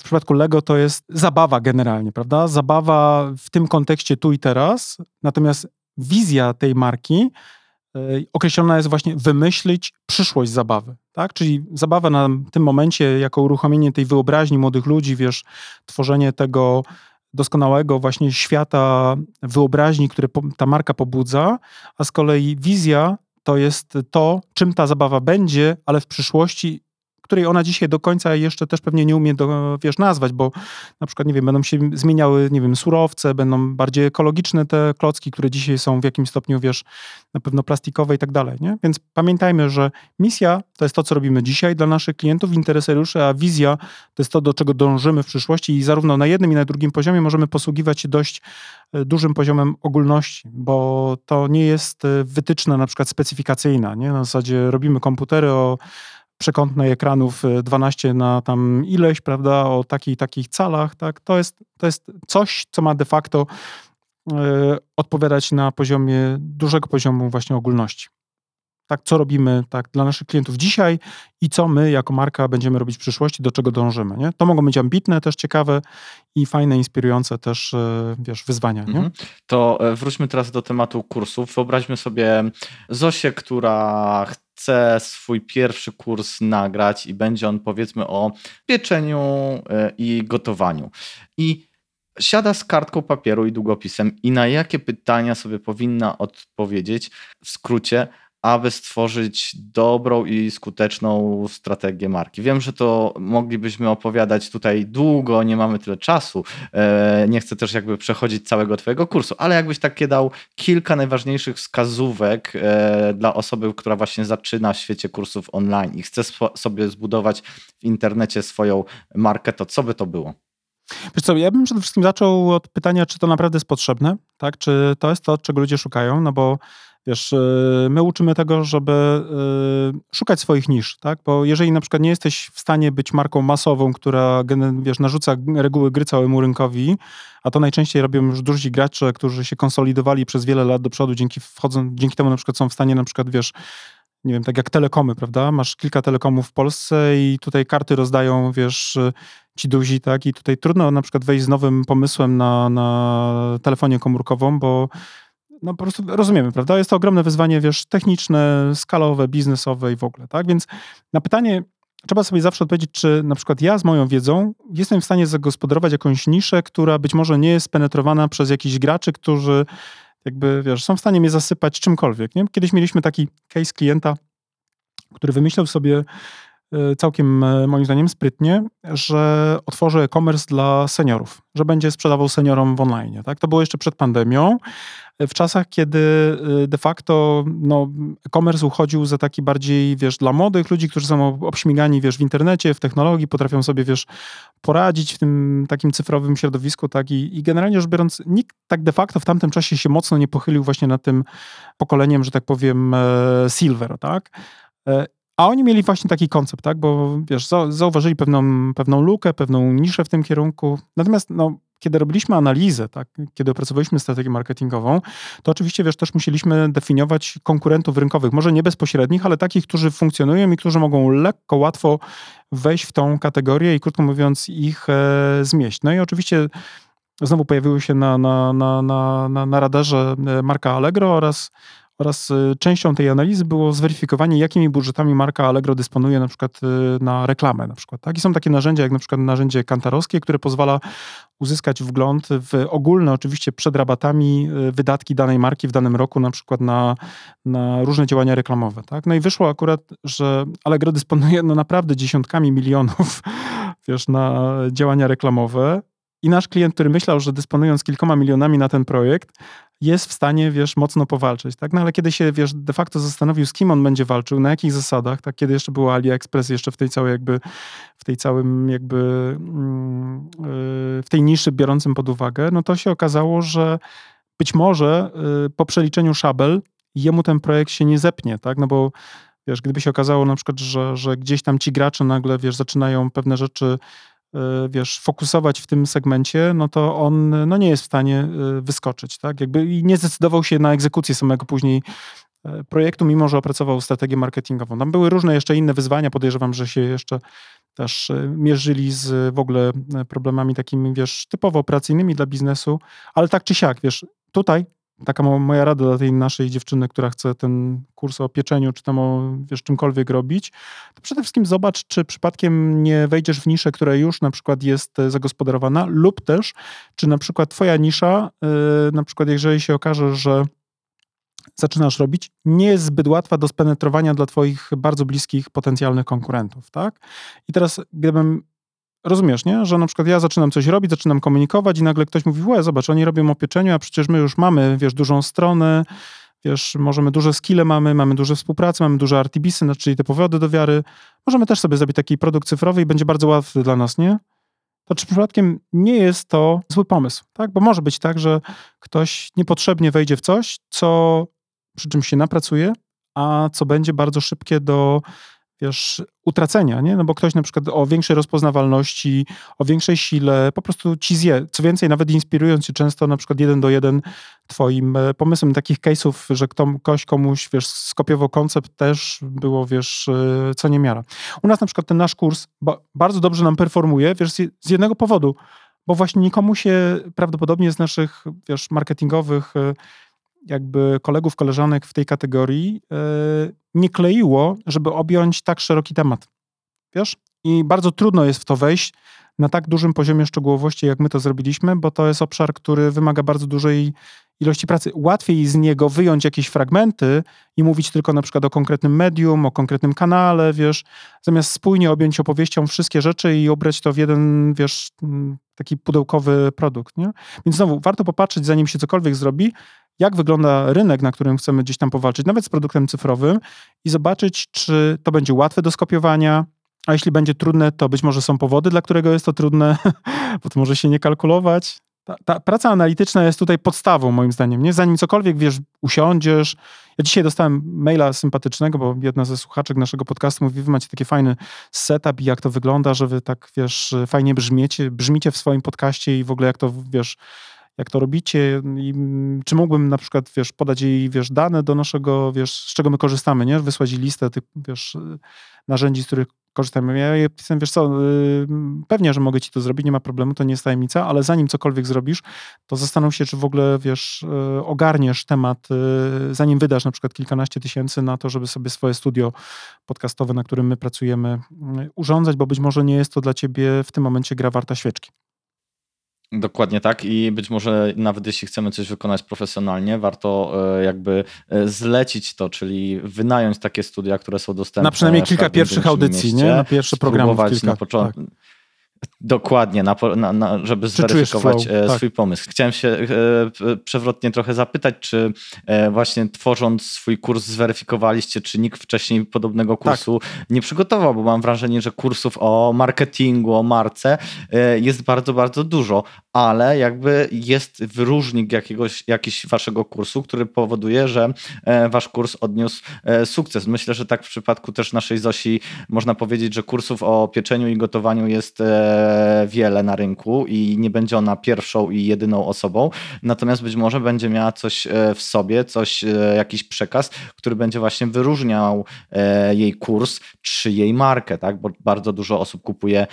w przypadku Lego to jest zabawa generalnie, prawda? Zabawa w tym kontekście tu i teraz, natomiast wizja tej marki e, określona jest właśnie wymyślić przyszłość zabawy, tak? Czyli zabawa na tym momencie jako uruchomienie tej wyobraźni młodych ludzi, wiesz, tworzenie tego doskonałego właśnie świata wyobraźni, które po- ta marka pobudza, a z kolei wizja to jest to, czym ta zabawa będzie, ale w przyszłości której ona dzisiaj do końca jeszcze też pewnie nie umie, do, wiesz, nazwać, bo na przykład, nie wiem, będą się zmieniały, nie wiem, surowce, będą bardziej ekologiczne te klocki, które dzisiaj są w jakimś stopniu, wiesz, na pewno plastikowe i tak dalej, nie? Więc pamiętajmy, że misja to jest to, co robimy dzisiaj dla naszych klientów, interesariuszy, a wizja to jest to, do czego dążymy w przyszłości i zarówno na jednym i na drugim poziomie możemy posługiwać się dość e, dużym poziomem ogólności, bo to nie jest e, wytyczna na przykład specyfikacyjna, nie? Na zasadzie robimy komputery o przekątnej ekranów y, 12 na tam ileś, prawda, o takich takich calach, tak, to jest, to jest coś, co ma de facto y, odpowiadać na poziomie, dużego poziomu właśnie ogólności. Tak, co robimy tak dla naszych klientów dzisiaj i co my jako marka będziemy robić w przyszłości, do czego dążymy, nie? To mogą być ambitne, też ciekawe i fajne, inspirujące też, y, wiesz, wyzwania, nie? Mhm. To e, wróćmy teraz do tematu kursów. Wyobraźmy sobie Zosię, która chce swój pierwszy kurs nagrać i będzie on powiedzmy o pieczeniu e, i gotowaniu. I siada z kartką papieru i długopisem i na jakie pytania sobie powinna odpowiedzieć w skrócie, aby stworzyć dobrą i skuteczną strategię marki. Wiem, że to moglibyśmy opowiadać tutaj długo, nie mamy tyle czasu. E, nie chcę też jakby przechodzić całego Twojego kursu, ale jakbyś takie dał kilka najważniejszych wskazówek e, dla osoby, która właśnie zaczyna w świecie kursów online i chce sobie zbudować w internecie swoją markę, to co by to było? Wiesz co, ja bym przede wszystkim zaczął od pytania, czy to naprawdę jest potrzebne, tak? Czy to jest to, czego ludzie szukają, no bo Wiesz, y, my uczymy tego, żeby y, szukać swoich nisz, tak? Bo jeżeli na przykład nie jesteś w stanie być marką masową, która wiesz, narzuca reguły gry całemu rynkowi, a to najczęściej robią już duzi gracze, którzy się konsolidowali przez wiele lat do przodu, dzięki, wchodzą, dzięki temu na przykład są w stanie na przykład, wiesz, nie wiem, tak jak telekomy, prawda? Masz kilka telekomów w Polsce i tutaj karty rozdają, wiesz, ci duzi, tak? I tutaj trudno na przykład wejść z nowym pomysłem na, na telefonię komórkową, bo no po prostu rozumiemy, prawda? Jest to ogromne wyzwanie, wiesz, techniczne, skalowe, biznesowe i w ogóle, tak? Więc na pytanie trzeba sobie zawsze odpowiedzieć, czy na przykład ja z moją wiedzą jestem w stanie zagospodarować jakąś niszę, która być może nie jest penetrowana przez jakichś graczy, którzy jakby, wiesz, są w stanie mnie zasypać czymkolwiek, nie? Kiedyś mieliśmy taki case klienta, który wymyślał sobie e, całkiem e, moim zdaniem sprytnie, że otworzy e-commerce dla seniorów, że będzie sprzedawał seniorom w online. Tak? To było jeszcze przed pandemią, w czasach, kiedy y, de facto no, e-commerce uchodził za taki bardziej, wiesz, dla młodych ludzi, którzy są obśmigani, wiesz, w internecie, w technologii, potrafią sobie, wiesz, poradzić w tym takim cyfrowym środowisku, tak, i, i generalnie rzecz biorąc, nikt tak de facto w tamtym czasie się mocno nie pochylił właśnie nad tym pokoleniem, że tak powiem, e, silver, tak, e, a oni mieli właśnie taki koncept, tak? Bo wiesz, zauważyli pewną, pewną lukę, pewną niszę w tym kierunku. Natomiast no, kiedy robiliśmy analizę, tak, kiedy opracowaliśmy strategię marketingową, to oczywiście wiesz, też musieliśmy definiować konkurentów rynkowych, może nie bezpośrednich, ale takich, którzy funkcjonują i którzy mogą lekko, łatwo wejść w tą kategorię i krótko mówiąc ich e, zmieść. No i oczywiście znowu pojawiły się na, na, na, na, na radarze e, marka Allegro oraz oraz y, częścią tej analizy było zweryfikowanie, jakimi budżetami marka Allegro dysponuje na przykład y, na reklamę. Na przykład, tak? I są takie narzędzia, jak na przykład narzędzie kantarowskie, które pozwala uzyskać wgląd w ogólne, oczywiście przed rabatami, y, wydatki danej marki w danym roku, na przykład na, na różne działania reklamowe. Tak? No i wyszło akurat, że Allegro dysponuje no naprawdę dziesiątkami milionów wiesz, na działania reklamowe, i nasz klient, który myślał, że dysponując kilkoma milionami na ten projekt, jest w stanie, wiesz, mocno powalczyć, tak? No ale kiedy się, wiesz, de facto zastanowił, z kim on będzie walczył, na jakich zasadach, tak? Kiedy jeszcze była AliExpress, jeszcze w tej całej jakby, w tej całym jakby, mm, y, w tej niszy biorącym pod uwagę, no to się okazało, że być może y, po przeliczeniu szabel jemu ten projekt się nie zepnie, tak? No bo wiesz, gdyby się okazało na przykład, że, że gdzieś tam ci gracze nagle, wiesz, zaczynają pewne rzeczy wiesz, fokusować w tym segmencie, no to on no nie jest w stanie e, wyskoczyć, tak? Jakby i nie zdecydował się na egzekucję samego później e, projektu, mimo że opracował strategię marketingową. Tam były różne jeszcze inne wyzwania, podejrzewam, że się jeszcze też mierzyli z w ogóle problemami takimi, wiesz, typowo operacyjnymi dla biznesu, ale tak czy siak, wiesz, tutaj taka moja rada dla tej naszej dziewczyny, która chce ten kurs o pieczeniu, czy tam o wiesz, czymkolwiek robić, to przede wszystkim zobacz, czy przypadkiem nie wejdziesz w niszę, która już na przykład jest e, zagospodarowana, lub też, czy na przykład twoja nisza, yy, na przykład jeżeli się okaże, że zaczynasz robić, nie jest zbyt łatwa do spenetrowania dla twoich bardzo bliskich potencjalnych konkurentów, tak? I teraz, gdybym rozumiesz, nie? Że na przykład ja zaczynam coś robić, zaczynam komunikować i nagle ktoś mówi, łe, zobacz, oni robią o pieczeniu, a przecież my już mamy, wiesz, dużą stronę, wiesz, możemy duże skille mamy, mamy duże współpracę, mamy duże no, czyli te powody do wiary. Możemy też sobie zrobić taki produkt cyfrowy i będzie bardzo łatwy dla nas, nie? To czy przypadkiem nie jest to zły pomysł, tak? Bo może być tak, że ktoś niepotrzebnie wejdzie w coś, co przy czym się napracuje, a co będzie bardzo szybkie do wiesz, utracenia, nie? No bo ktoś na przykład o większej rozpoznawalności, o większej sile po prostu ci zje. Co więcej, nawet inspirując się często na przykład jeden do jeden twoim e, pomysłem takich case'ów, że ktoś komuś, wiesz, skopiował koncept też było, wiesz, e, co niemiara. U nas na przykład ten nasz kurs bardzo dobrze nam performuje, wiesz, z jednego powodu, bo właśnie nikomu się prawdopodobnie z naszych, wiesz, marketingowych e, jakby kolegów, koleżanek w tej kategorii e, nie kleiło, żeby objąć tak szeroki temat. Wiesz? I bardzo trudno jest w to wejść, na tak dużym poziomie szczegółowości, jak my to zrobiliśmy, bo to jest obszar, który wymaga bardzo dużej ilości pracy. Łatwiej z niego wyjąć jakieś fragmenty i mówić tylko na przykład o konkretnym medium, o konkretnym kanale, wiesz, zamiast spójnie objąć opowieścią wszystkie rzeczy i obrać to w jeden, wiesz, taki pudełkowy produkt, nie? Więc znowu, warto popatrzeć, zanim się cokolwiek zrobi, jak wygląda rynek, na którym chcemy gdzieś tam powalczyć, nawet z produktem cyfrowym i zobaczyć, czy to będzie łatwe do skopiowania, a jeśli będzie trudne, to być może są powody, dla którego jest to trudne, bo to może się nie kalkulować. Ta, ta, praca analityczna jest tutaj podstawą, moim zdaniem. Nie? Zanim cokolwiek wiesz, usiądziesz. Ja dzisiaj dostałem maila sympatycznego, bo jedna ze słuchaczek naszego podcastu mówi: Wy macie taki fajny setup i jak to wygląda, że wy tak wiesz, fajnie brzmiecie, brzmicie w swoim podcaście i w ogóle jak to wiesz jak to robicie i czy mógłbym na przykład, wiesz, podać jej, wiesz, dane do naszego, wiesz, z czego my korzystamy, nie? Wysłać jej listę tych, wiesz, narzędzi, z których korzystamy. Ja jej wiesz co, y, pewnie, że mogę ci to zrobić, nie ma problemu, to nie jest tajemnica, ale zanim cokolwiek zrobisz, to zastanów się, czy w ogóle, wiesz, y, ogarniesz temat, y, zanim wydasz na przykład kilkanaście tysięcy na to, żeby sobie swoje studio podcastowe, na którym my pracujemy, urządzać, bo być może nie jest to dla ciebie w tym momencie gra warta świeczki. Dokładnie tak i być może nawet jeśli chcemy coś wykonać profesjonalnie, warto e, jakby e, zlecić to, czyli wynająć takie studia, które są dostępne. Na przynajmniej kilka pierwszych audycji, mieście, nie? Na pierwsze programy. Kilka, na początku. Tak. Dokładnie, na, na, na, żeby zweryfikować e, swój tak. pomysł. Chciałem się e, przewrotnie trochę zapytać, czy e, właśnie tworząc swój kurs zweryfikowaliście, czy nikt wcześniej podobnego tak. kursu tak. nie przygotował, bo mam wrażenie, że kursów o marketingu, o marce jest bardzo, bardzo dużo, ale jakby jest wyróżnik jakiegoś, jakiś waszego kursu, który powoduje, że wasz kurs odniósł sukces. Myślę, że tak w przypadku też naszej Zosi można powiedzieć, że kursów o pieczeniu i gotowaniu jest wiele na rynku i nie będzie ona pierwszą i jedyną osobą, natomiast być może będzie miała coś e, w sobie, coś, e, jakiś przekaz, który będzie właśnie wyróżniał e, jej kurs czy jej markę, tak? bo bardzo dużo osób kupuje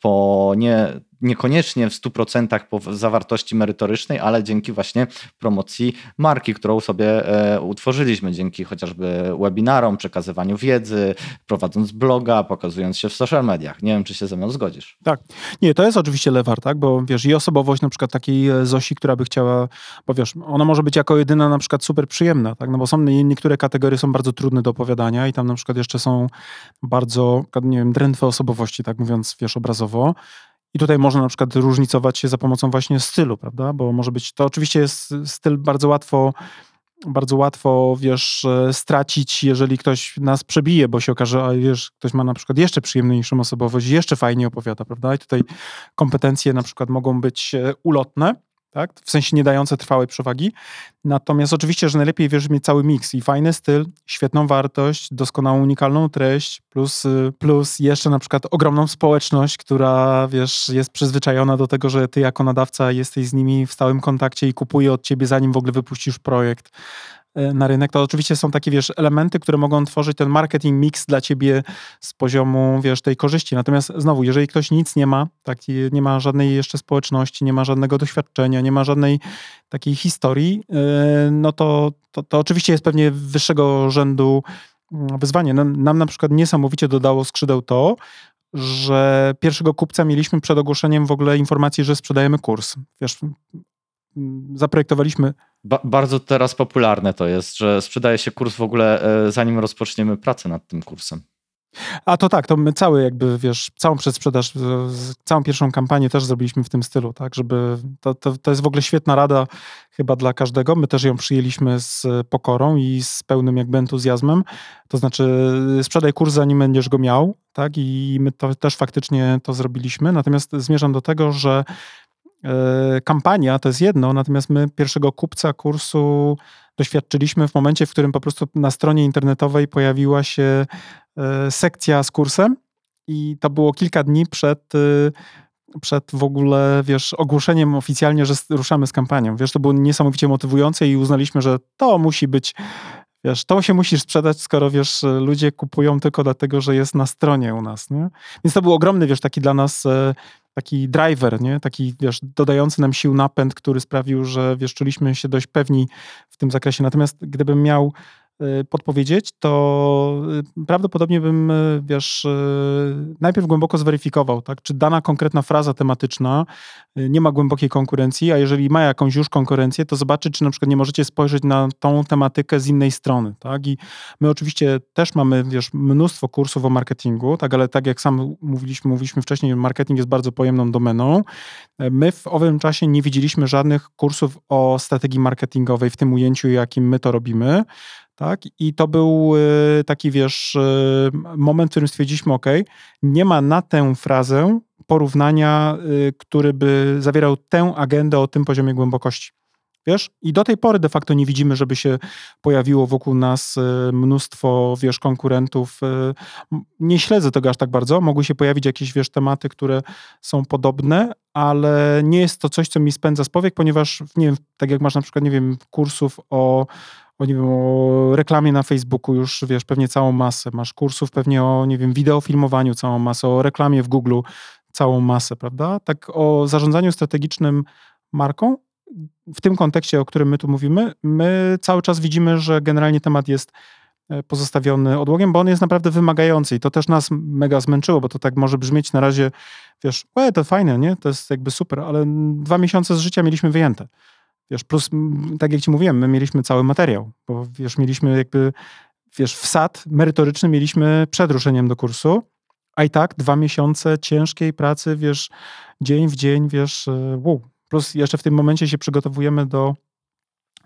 po nie niekoniecznie w 100% po zawartości merytorycznej, ale dzięki właśnie promocji marki, którą sobie e, utworzyliśmy, dzięki chociażby webinarom, przekazywaniu wiedzy, prowadząc bloga, pokazując się w social mediach. Nie wiem, czy się ze mną zgodzisz. Tak. Nie, to jest oczywiście lewar, tak? Bo wiesz, i osobowość na przykład takiej e, Zosi, która by chciała, bo wiesz, ona może być jako jedyna na przykład super przyjemna, tak? No bo są niektóre kategorie są bardzo trudne do opowiadania i tam na przykład jeszcze są bardzo, nie wiem, drętwe osobowości, tak mówiąc, wiesz, obrazowo. I tutaj można na przykład różnicować się za pomocą właśnie stylu, prawda? Bo może być, to oczywiście jest styl bardzo łatwo, bardzo łatwo, wiesz, e, stracić, jeżeli ktoś nas przebije, bo się okaże, a wiesz, ktoś ma na przykład jeszcze przyjemniejszą osobowość, jeszcze fajnie opowiada, prawda? I tutaj kompetencje na przykład mogą być e, ulotne, tak? w sensie nie dające trwałej przewagi. Natomiast oczywiście, że najlepiej wiesz mieć cały miks i fajny styl, świetną wartość, doskonałą, unikalną treść, plus, y, plus jeszcze na przykład ogromną społeczność, która wiesz, jest przyzwyczajona do tego, że ty jako nadawca jesteś z nimi w stałym kontakcie i kupuje od ciebie zanim w ogóle wypuścisz projekt. E, na rynek, to oczywiście są takie, wiesz, elementy, które mogą tworzyć ten marketing mix dla ciebie z poziomu, wiesz, tej korzyści. Natomiast znowu, jeżeli ktoś nic nie ma, tak, nie ma żadnej jeszcze społeczności, nie ma żadnego doświadczenia, nie ma żadnej takiej historii, e, no to, to, to oczywiście jest pewnie wyższego rzędu mm, wyzwanie. Nam, nam na przykład niesamowicie dodało skrzydeł to, że pierwszego kupca mieliśmy przed ogłoszeniem w ogóle informacji, że sprzedajemy kurs. Wiesz, zaprojektowaliśmy. Ba bardzo teraz popularne to jest, że sprzedaje się kurs w ogóle e, zanim rozpoczniemy pracę nad tym kursem. A to tak, to my cały jakby, wiesz, całą przedsprzedaż, całą pierwszą kampanię też zrobiliśmy w tym stylu, tak, żeby, to, to, to jest w ogóle świetna rada chyba dla każdego, my też ją przyjęliśmy z pokorą i z pełnym jakby entuzjazmem, to znaczy sprzedaj kurs zanim będziesz go miał, tak, i my to też faktycznie to zrobiliśmy, natomiast zmierzam do tego, że E, kampania to jest jedno, natomiast my pierwszego kupca kursu doświadczyliśmy w momencie, w którym po prostu na stronie internetowej pojawiła się e, sekcja z kursem i to było kilka dni przed, e, przed w ogóle, wiesz, ogłoszeniem oficjalnie, że ruszamy z kampanią. Wiesz, to było niesamowicie motywujące i uznaliśmy, że to musi być Wiesz, to się musisz sprzedać, skoro wiesz, ludzie kupują tylko dlatego, że jest na stronie u nas, nie? Więc to był ogromny, wiesz, taki dla nas taki driver, nie? taki wiesz, dodający nam sił napęd, który sprawił, że wiesz, czuliśmy się dość pewni w tym zakresie. Natomiast gdybym miał podpowiedzieć, to y, prawdopodobnie bym, y, wiesz, najpierw głęboko zweryfikował, tak, czy dana konkretna fraza tematyczna nie ma głębokiej konkurencji, a jeżeli ma jakąś już konkurencję, to zobaczyć, czy na przykład nie możecie spojrzeć na tą tematykę z innej strony, tak, i my oczywiście też mamy, wiesz, mnóstwo kursów o marketingu, tak, ale tak jak sam mówiliśmy, mówiliśmy wcześniej, marketing jest bardzo pojemną domeną. My w owym czasie nie widzieliśmy żadnych kursów o strategii marketingowej w tym ujęciu, jakim my to robimy. Tak? I to był y, taki, wiesz, y, moment, w którym stwierdziliśmy, OK, nie ma na tę frazę porównania, y, który by zawierał tę agendę o tym poziomie głębokości. Wiesz? I do tej pory de facto nie widzimy, żeby się pojawiło wokół nas mnóstwo, wiesz, konkurentów. Nie śledzę tego aż tak bardzo. Mogły się pojawić jakieś, wiesz, tematy, które są podobne, ale nie jest to coś, co mi spędza z powiek, ponieważ, nie wiem, tak jak masz na przykład, nie wiem, kursów o o, nie wiem, o reklamie na Facebooku już, wiesz, pewnie całą masę. Masz kursów pewnie o, nie wiem, wideofilmowaniu całą masę, o reklamie w Google całą masę, prawda? Tak o zarządzaniu strategicznym marką, w tym kontekście, o którym my tu mówimy, my cały czas widzimy, że generalnie temat jest e, pozostawiony odłogiem, bo on jest naprawdę wymagający i to też nas mega zmęczyło, bo to tak może brzmieć na razie, wiesz, e, to fajne, nie? To jest jakby super, ale dwa miesiące z życia mieliśmy wyjęte. Wiesz, plus, tak jak ci mówiłem, my mieliśmy cały materiał, bo wiesz, mieliśmy jakby, wiesz, wsad merytoryczny mieliśmy przed ruszeniem do kursu, a i tak dwa miesiące ciężkiej pracy, wiesz, dzień w dzień, wiesz, e, wow. Plus jeszcze w tym momencie się przygotowujemy do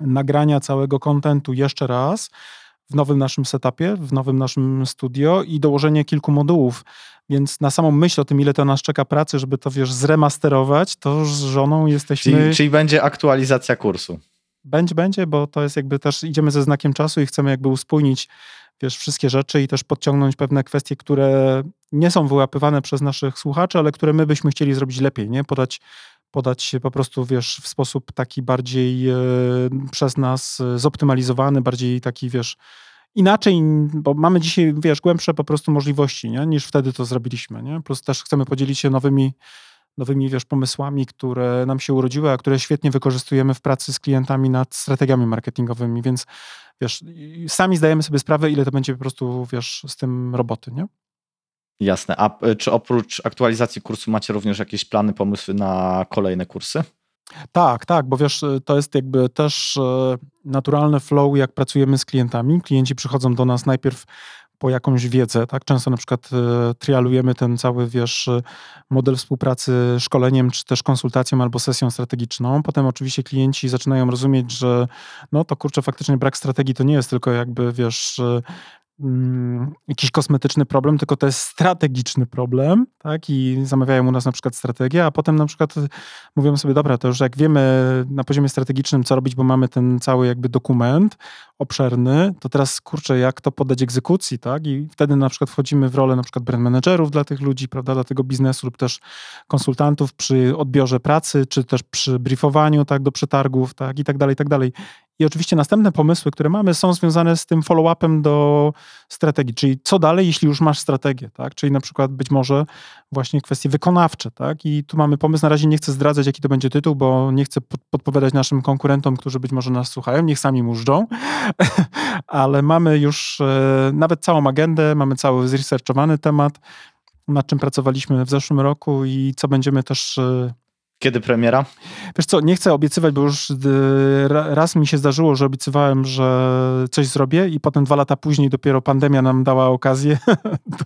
nagrania całego kontentu jeszcze raz w nowym naszym setupie, w nowym naszym studio i dołożenie kilku modułów więc na samą myśl o tym, ile to nas czeka pracy, żeby to, wiesz, zremasterować, to z żoną jesteśmy... Czyli, czyli będzie aktualizacja kursu. Będzie, będzie, bo to jest jakby też, idziemy ze znakiem czasu i chcemy jakby uspójnić, wiesz, wszystkie rzeczy i też podciągnąć pewne kwestie, które nie są wyłapywane przez naszych słuchaczy, ale które my byśmy chcieli zrobić lepiej, nie? Podać podać się po prostu, wiesz, w sposób taki bardziej e, przez nas zoptymalizowany, bardziej taki, wiesz, inaczej, bo mamy dzisiaj, wiesz, głębsze po prostu możliwości, nie? niż wtedy to zrobiliśmy, nie? Plus też chcemy podzielić się nowymi, nowymi, wiesz, pomysłami, które nam się urodziły, a które świetnie wykorzystujemy w pracy z klientami nad strategiami marketingowymi, więc wiesz, sami zdajemy sobie sprawę, ile to będzie po prostu, wiesz, z tym roboty, nie? Jasne. A e, czy oprócz aktualizacji kursu macie również jakieś plany, pomysły na kolejne kursy? Tak, tak, bo wiesz, to jest jakby też e, naturalny flow, jak pracujemy z klientami. Klienci przychodzą do nas najpierw po jakąś wiedzę, tak? Często na przykład e, trialujemy ten cały, wiesz, model współpracy szkoleniem, czy też konsultacją albo sesją strategiczną. Potem oczywiście klienci zaczynają rozumieć, że no to kurczę, faktycznie brak strategii to nie jest tylko jakby, wiesz, jakiś kosmetyczny problem, tylko to jest strategiczny problem, tak? I zamawiają u nas na przykład strategię, a potem na przykład mówią sobie, dobra, to już jak wiemy na poziomie strategicznym, co robić, bo mamy ten cały jakby dokument obszerny, to teraz kurczę, jak to podać egzekucji, tak? I wtedy na przykład wchodzimy w rolę na przykład brand managerów dla tych ludzi, prawda, dla tego biznesu lub też konsultantów przy odbiorze pracy, czy też przy briefowaniu, tak, do przetargów, tak, i tak dalej, i tak dalej. I oczywiście następne pomysły, które mamy, są związane z tym follow-upem do strategii, czyli co dalej, jeśli już masz strategię, tak? Czyli na przykład być może właśnie kwestie wykonawcze, tak? I tu mamy pomysł, na razie nie chcę zdradzać, jaki to będzie tytuł, bo nie chcę podpowiadać naszym konkurentom, którzy być może nas słuchają, niech sami mużdżą, ale mamy już e, nawet całą agendę, mamy cały zresearchowany temat, nad czym pracowaliśmy w zeszłym roku i co będziemy też e, kiedy premiera? Wiesz co, nie chcę obiecywać, bo już y, raz mi się zdarzyło, że obiecywałem, że coś zrobię i potem dwa lata później dopiero pandemia nam dała okazję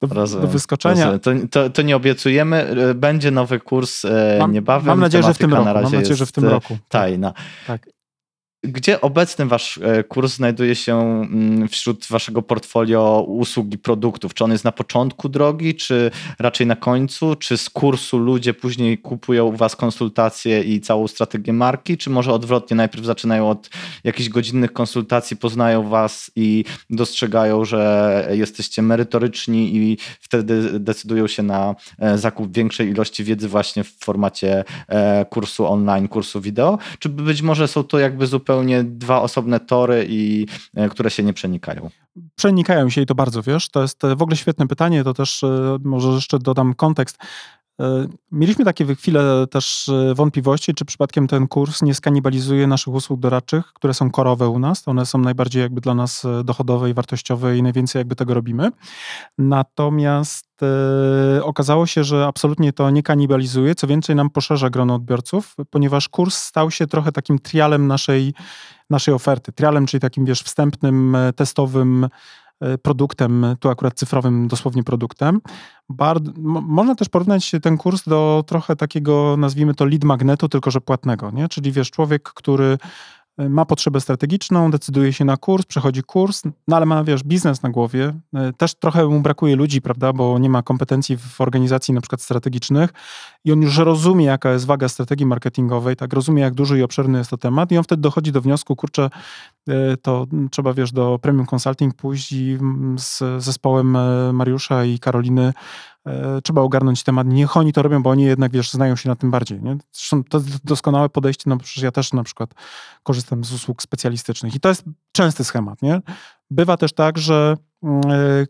do, do, do wyskoczenia. To, to, to, nie obiecujemy. Będzie nowy kurs e, mam, niebawem. Mam nadzieję, że w tym roku. Mam nadzieję, że w tym roku. Tajna. Tak. Gdzie obecny wasz e, kurs znajduje się mm, wśród waszego portfolio usług i produktów? Czy on jest na początku drogi, czy raczej na końcu? Czy z kursu ludzie później kupują u was konsultacje i całą strategię marki? Czy może odwrotnie, najpierw zaczynają od jakichś godzinnych konsultacji, poznają was i dostrzegają, że jesteście merytoryczni i wtedy decydują się na e, zakup większej ilości wiedzy właśnie w formacie e, kursu online, kursu wideo? Czy być może są to jakby zupełnie zupełnie dwa osobne tory, i, e, które się nie przenikają. Przenikają się i to bardzo, wiesz, to jest w ogóle świetne pytanie, to też e, może jeszcze dodam kontekst. Mieliśmy takie chwile też wątpliwości, czy przypadkiem ten kurs nie skanibalizuje naszych usług doradczych, które są korowe u nas. One są najbardziej jakby dla nas dochodowe i wartościowe i najwięcej jakby tego robimy. Natomiast e, okazało się, że absolutnie to nie kanibalizuje, co więcej nam poszerza grono odbiorców, ponieważ kurs stał się trochę takim trialem naszej, naszej oferty. Trialem, czyli takim wiesz, wstępnym, testowym E, produktem, tu akurat cyfrowym dosłownie produktem. Bard, można też porównać ten kurs do trochę takiego, nazwijmy to lead magnetu, tylko że płatnego, nie? Czyli wiesz, człowiek, który ma potrzebę strategiczną, decyduje się na kurs, przechodzi kurs, no ale ma, wiesz, biznes na głowie. E, też trochę mu brakuje ludzi, prawda, bo nie ma kompetencji w organizacji na przykład strategicznych i on już rozumie, jaka jest waga strategii marketingowej, tak, rozumie, jak duży i obszerny jest to temat i on wtedy dochodzi do wniosku, kurczę, E, to trzeba, wiesz, do Premium Consulting pójść i z zespołem e, Mariusza i Karoliny e, trzeba ogarnąć temat. Niech oni to robią, bo oni jednak, wiesz, znają się na tym bardziej. Nie? Zresztą to doskonałe podejście, no przecież ja też na przykład korzystam z usług specjalistycznych i to jest częsty schemat, nie? Bywa też tak, że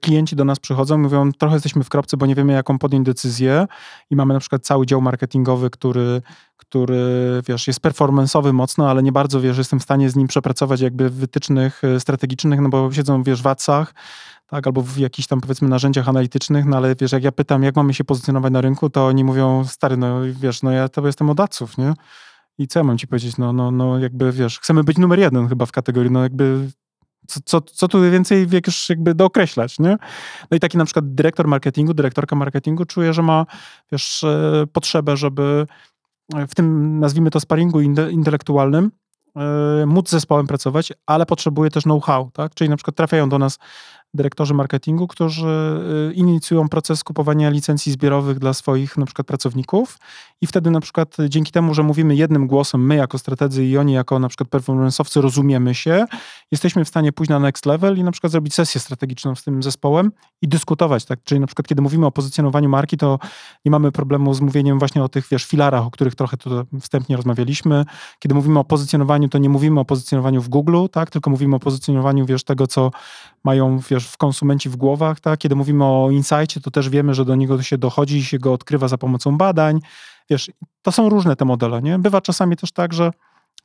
klienci do nas przychodzą, mówią, trochę jesteśmy w kropce, bo nie wiemy, jaką podjąć decyzję i mamy na przykład cały dział marketingowy, który który, wiesz, jest performanceowy mocno, ale nie bardzo, wiesz, jestem w stanie z nim przepracować jakby wytycznych e, strategicznych, no bo siedzą, wiesz, w WATS-ach, tak, albo w jakichś tam, powiedzmy, narzędziach analitycznych, no ale wiesz, jak ja pytam, jak mamy się pozycjonować na rynku, to oni mówią, stary, no wiesz, no ja to jestem od ADCów, nie? I co ja mam ci powiedzieć? No, no, no jakby, wiesz, chcemy być numer jeden chyba w kategorii, no jakby co, co, tu więcej wiesz, jakby dookreślać, nie? No i taki na przykład dyrektor marketingu, dyrektorka marketingu czuje, że ma, wiesz, e, potrzebę, żeby w tym, nazwijmy to, sparingu intelektualnym, e, móc z zespołem pracować, ale potrzebuje też know-how, tak? Czyli na przykład trafiają do nas dyrektorzy marketingu, którzy y, inicjują proces kupowania licencji zbiorowych dla swoich na przykład pracowników i wtedy na przykład dzięki temu, że mówimy jednym głosem, my jako strategzy i oni jako na przykład performanceowcy rozumiemy się, jesteśmy w stanie pójść na next level i na przykład zrobić sesję strategiczną z tym zespołem i dyskutować, tak? Czyli na przykład kiedy mówimy o pozycjonowaniu marki, to nie mamy problemu z mówieniem właśnie o tych, wiesz, filarach, o których trochę tu wstępnie rozmawialiśmy. Kiedy mówimy o pozycjonowaniu, to nie mówimy o pozycjonowaniu w Google, tak? Tylko mówimy o pozycjonowaniu, wiesz, tego, co mają, wiesz, w konsumenci w głowach, tak? Kiedy mówimy o insightie, to też wiemy, że do niego się dochodzi i się go odkrywa za pomocą badań. Wiesz, to są różne te modele, nie? Bywa czasami też tak, że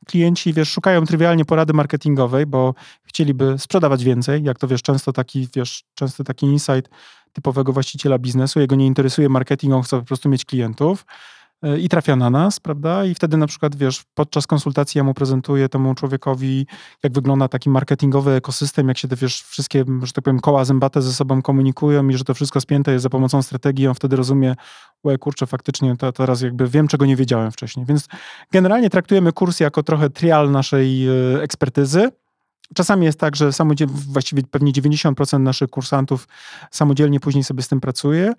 klienci, wiesz, szukają trywialnie porady marketingowej, bo chcieliby sprzedawać więcej, jak to wiesz, często taki, wiesz, często taki insight typowego właściciela biznesu, jego nie interesuje marketing, on chce po prostu mieć klientów i trafia na nas, prawda? I wtedy na przykład, wiesz, podczas konsultacji ja mu prezentuję temu człowiekowi, jak wygląda taki marketingowy ekosystem, jak się te, wiesz, wszystkie, że tak powiem, koła zębate ze sobą komunikują i że to wszystko spięte jest za pomocą strategii, on wtedy rozumie, łe, kurczę, faktycznie to, teraz jakby wiem, czego nie wiedziałem wcześniej. Więc generalnie traktujemy kurs jako trochę trial naszej e, ekspertyzy, Czasami jest tak, że samodzielnie, właściwie pewnie 90% naszych kursantów samodzielnie później sobie z tym pracuje,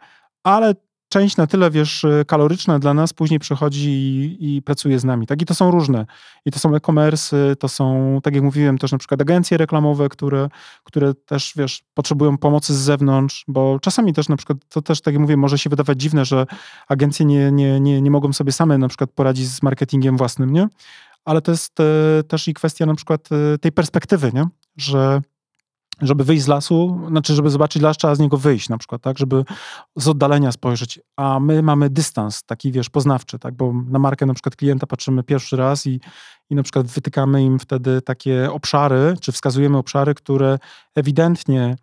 ale część na tyle, wiesz, kaloryczna dla nas później przychodzi i, i, pracuje z nami, tak? I to są różne. I to są e-commerce, to są, tak jak mówiłem, też na przykład agencje reklamowe, które, które też, wiesz, potrzebują pomocy z zewnątrz, bo czasami też na przykład, to też, tak jak mówię, może się wydawać dziwne, że agencje nie, nie, nie, nie mogą sobie same na przykład poradzić z marketingiem własnym, nie? Ale to jest e, też i kwestia na przykład e, tej perspektywy, nie? Że żeby wyjść z lasu, znaczy, żeby zobaczyć las, trzeba z niego wyjść na przykład, tak, żeby z oddalenia spojrzeć, a my mamy dystans taki, wiesz, poznawczy, tak, bo na markę na przykład klienta patrzymy pierwszy raz i, i na przykład wytykamy im wtedy takie obszary, czy wskazujemy obszary, które ewidentnie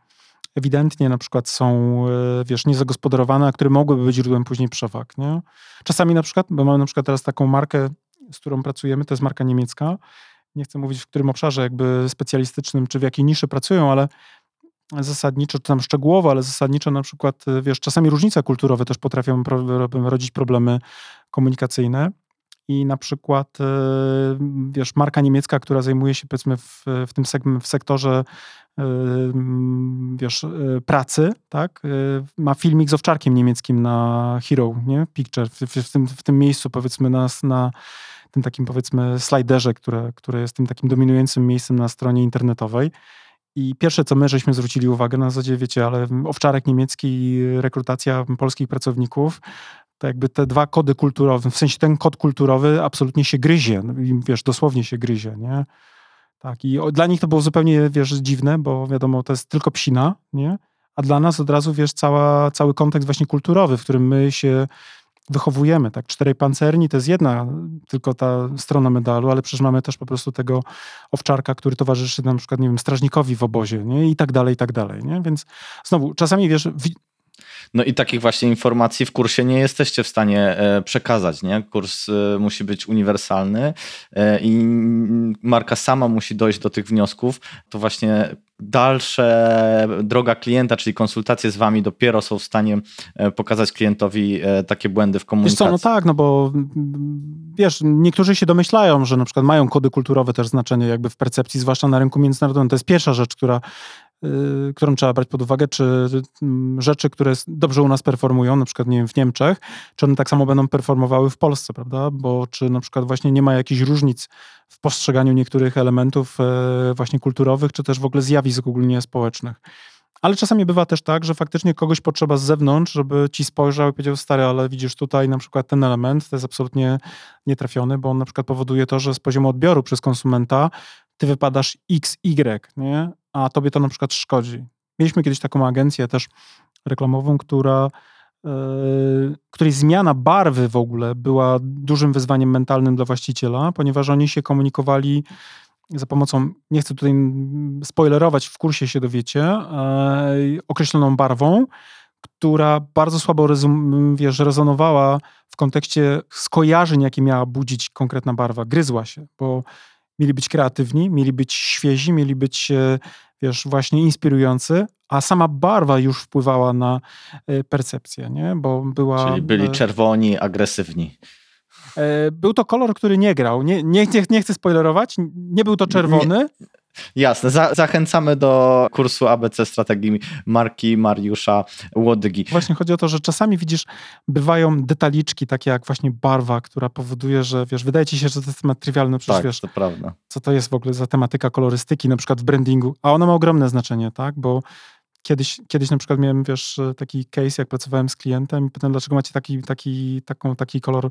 ewidentnie na przykład są, e, wiesz, niezagospodarowane, a które mogłyby być źródłem później przewag, nie? Czasami na przykład, bo mamy na przykład teraz taką markę, z którą pracujemy, to jest marka niemiecka, nie chcę mówić w którym obszarze jakby specjalistycznym, czy w jakiej niszy pracują, ale zasadniczo, czy tam szczegółowo, ale zasadniczo na przykład, wiesz, czasami różnice kulturowe też potrafią rodzić problemy komunikacyjne. I na przykład, e, wiesz, marka niemiecka, która zajmuje się powiedzmy w, w tym w sektorze e, wiesz, e, pracy, tak, ma filmik z owczarkiem niemieckim na Hero, nie? Picture, w, w, tym, w tym miejscu powiedzmy nas na tym takim powiedzmy slajderze, które, które jest tym takim dominującym miejscem na stronie internetowej. I pierwsze, co my żeśmy zwrócili uwagę, na zasadzie, wiecie, ale owczarek niemiecki i rekrutacja polskich pracowników, to jakby te dwa kody kulturowe, w sensie ten kod kulturowy absolutnie się gryzie, no wiesz, dosłownie się gryzie, nie? Tak, i dla nich to było zupełnie, wiesz, dziwne, bo wiadomo, to jest tylko psina, nie? A dla nas od razu, wiesz, cała, cały kontekst właśnie kulturowy, w którym my się wychowujemy, tak? Czterej pancerni to jest jedna tylko ta strona medalu, ale przecież mamy też po prostu tego owczarka, który towarzyszy na przykład, nie wiem, strażnikowi w obozie, nie? I tak dalej, i tak dalej, nie? Więc znowu, czasami, wiesz, no i takich właśnie informacji w kursie nie jesteście w stanie e, przekazać. Nie? Kurs e, musi być uniwersalny e, i marka sama musi dojść do tych wniosków. To właśnie dalsze droga klienta, czyli konsultacje z wami dopiero są w stanie pokazać klientowi takie błędy w komunikacji. Wiesz co, no tak, no bo mm, wiesz, niektórzy się domyślają, że na przykład mają kody kulturowe też znaczenie jakby w percepcji, zwłaszcza na rynku międzynarodowym. To jest pierwsza rzecz, która Y, którą trzeba brać pod uwagę, czy rzeczy, które dobrze u nas performują, na przykład nie wiem, w Niemczech, czy one tak samo będą performowały w Polsce, prawda? Bo czy na przykład właśnie nie ma jakichś różnic w postrzeganiu niektórych elementów e, właśnie kulturowych, czy też w ogóle zjawisk ogólnie społecznych. Ale czasami bywa też tak, że faktycznie kogoś potrzeba z zewnątrz, żeby ci spojrzał i powiedział, stary, ale widzisz tutaj na przykład ten element, to jest absolutnie nietrafiony, bo on na przykład powoduje to, że z poziomu odbioru przez konsumenta ty wypadasz X, Y, nie? a tobie to na przykład szkodzi. Mieliśmy kiedyś taką agencję też reklamową, która, której zmiana barwy w ogóle była dużym wyzwaniem mentalnym dla właściciela, ponieważ oni się komunikowali za pomocą, nie chcę tutaj spoilerować, w kursie się dowiecie, yy, określoną barwą, która bardzo słabo wiesz, rezonowała w kontekście skojarzeń, jakie miała budzić konkretna barwa. Gryzła się, bo mieli być kreatywni, mieli być świezi, mieli być, e, wiesz, właśnie inspirujący, a sama barwa już wpływała na e, percepcję, nie? Bo była... Czyli byli e, czerwoni, agresywni. Był to kolor, który nie grał. Nie, nie, nie chcę spoilerować. Nie był to czerwony. Nie, Jasne, Za zachęcamy do kursu ABC Strategii Marki Mariusza Łodygi. Właśnie chodzi o to, że czasami widzisz, bywają detaliczki, takie jak właśnie barwa, która powoduje, że wiesz, wydaje ci się, że to jest temat trywialny, przecież tak, wiesz, to prawda. co to jest w ogóle za tematyka kolorystyki, na przykład w brandingu, a ona ma ogromne znaczenie, tak, bo Kiedyś, kiedyś na przykład miałem, wiesz, taki case, jak pracowałem z klientem i pytam, dlaczego macie taki, taki, taką, taki kolor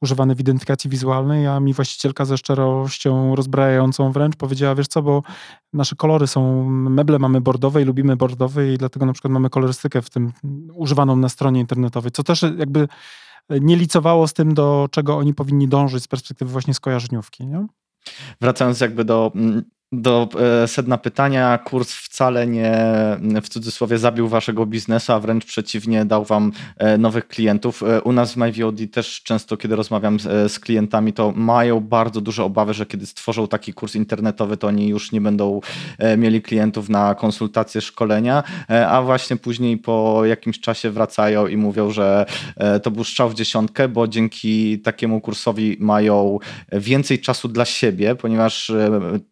używany w identyfikacji wizualnej, a mi właścicielka ze szczerością rozbrajającą wręcz powiedziała, wiesz co, bo nasze kolory są, meble mamy bordowe i lubimy bordowe i dlatego na przykład mamy kolorystykę w tym używaną na stronie internetowej, co też jakby nie licowało z tym, do czego oni powinni dążyć z perspektywy właśnie skojarzeniówki, nie? Wracając jakby do mm, do e, sedna pytania, kurs wcale nie w cudzysłowie zabił waszego biznesu, a wręcz przeciwnie, dał wam e, nowych klientów. E, u nas w MyVOD też często, kiedy rozmawiam z, z, klientami, to mają bardzo duże obawy, że kiedy stworzą taki kurs internetowy, to oni już nie będą mieli klientów na konsultacje, szkolenia, a właśnie później po jakimś czasie wracają i mówią, że to był strzał w dziesiątkę, bo dzięki takiemu kursowi mają więcej czasu dla siebie, ponieważ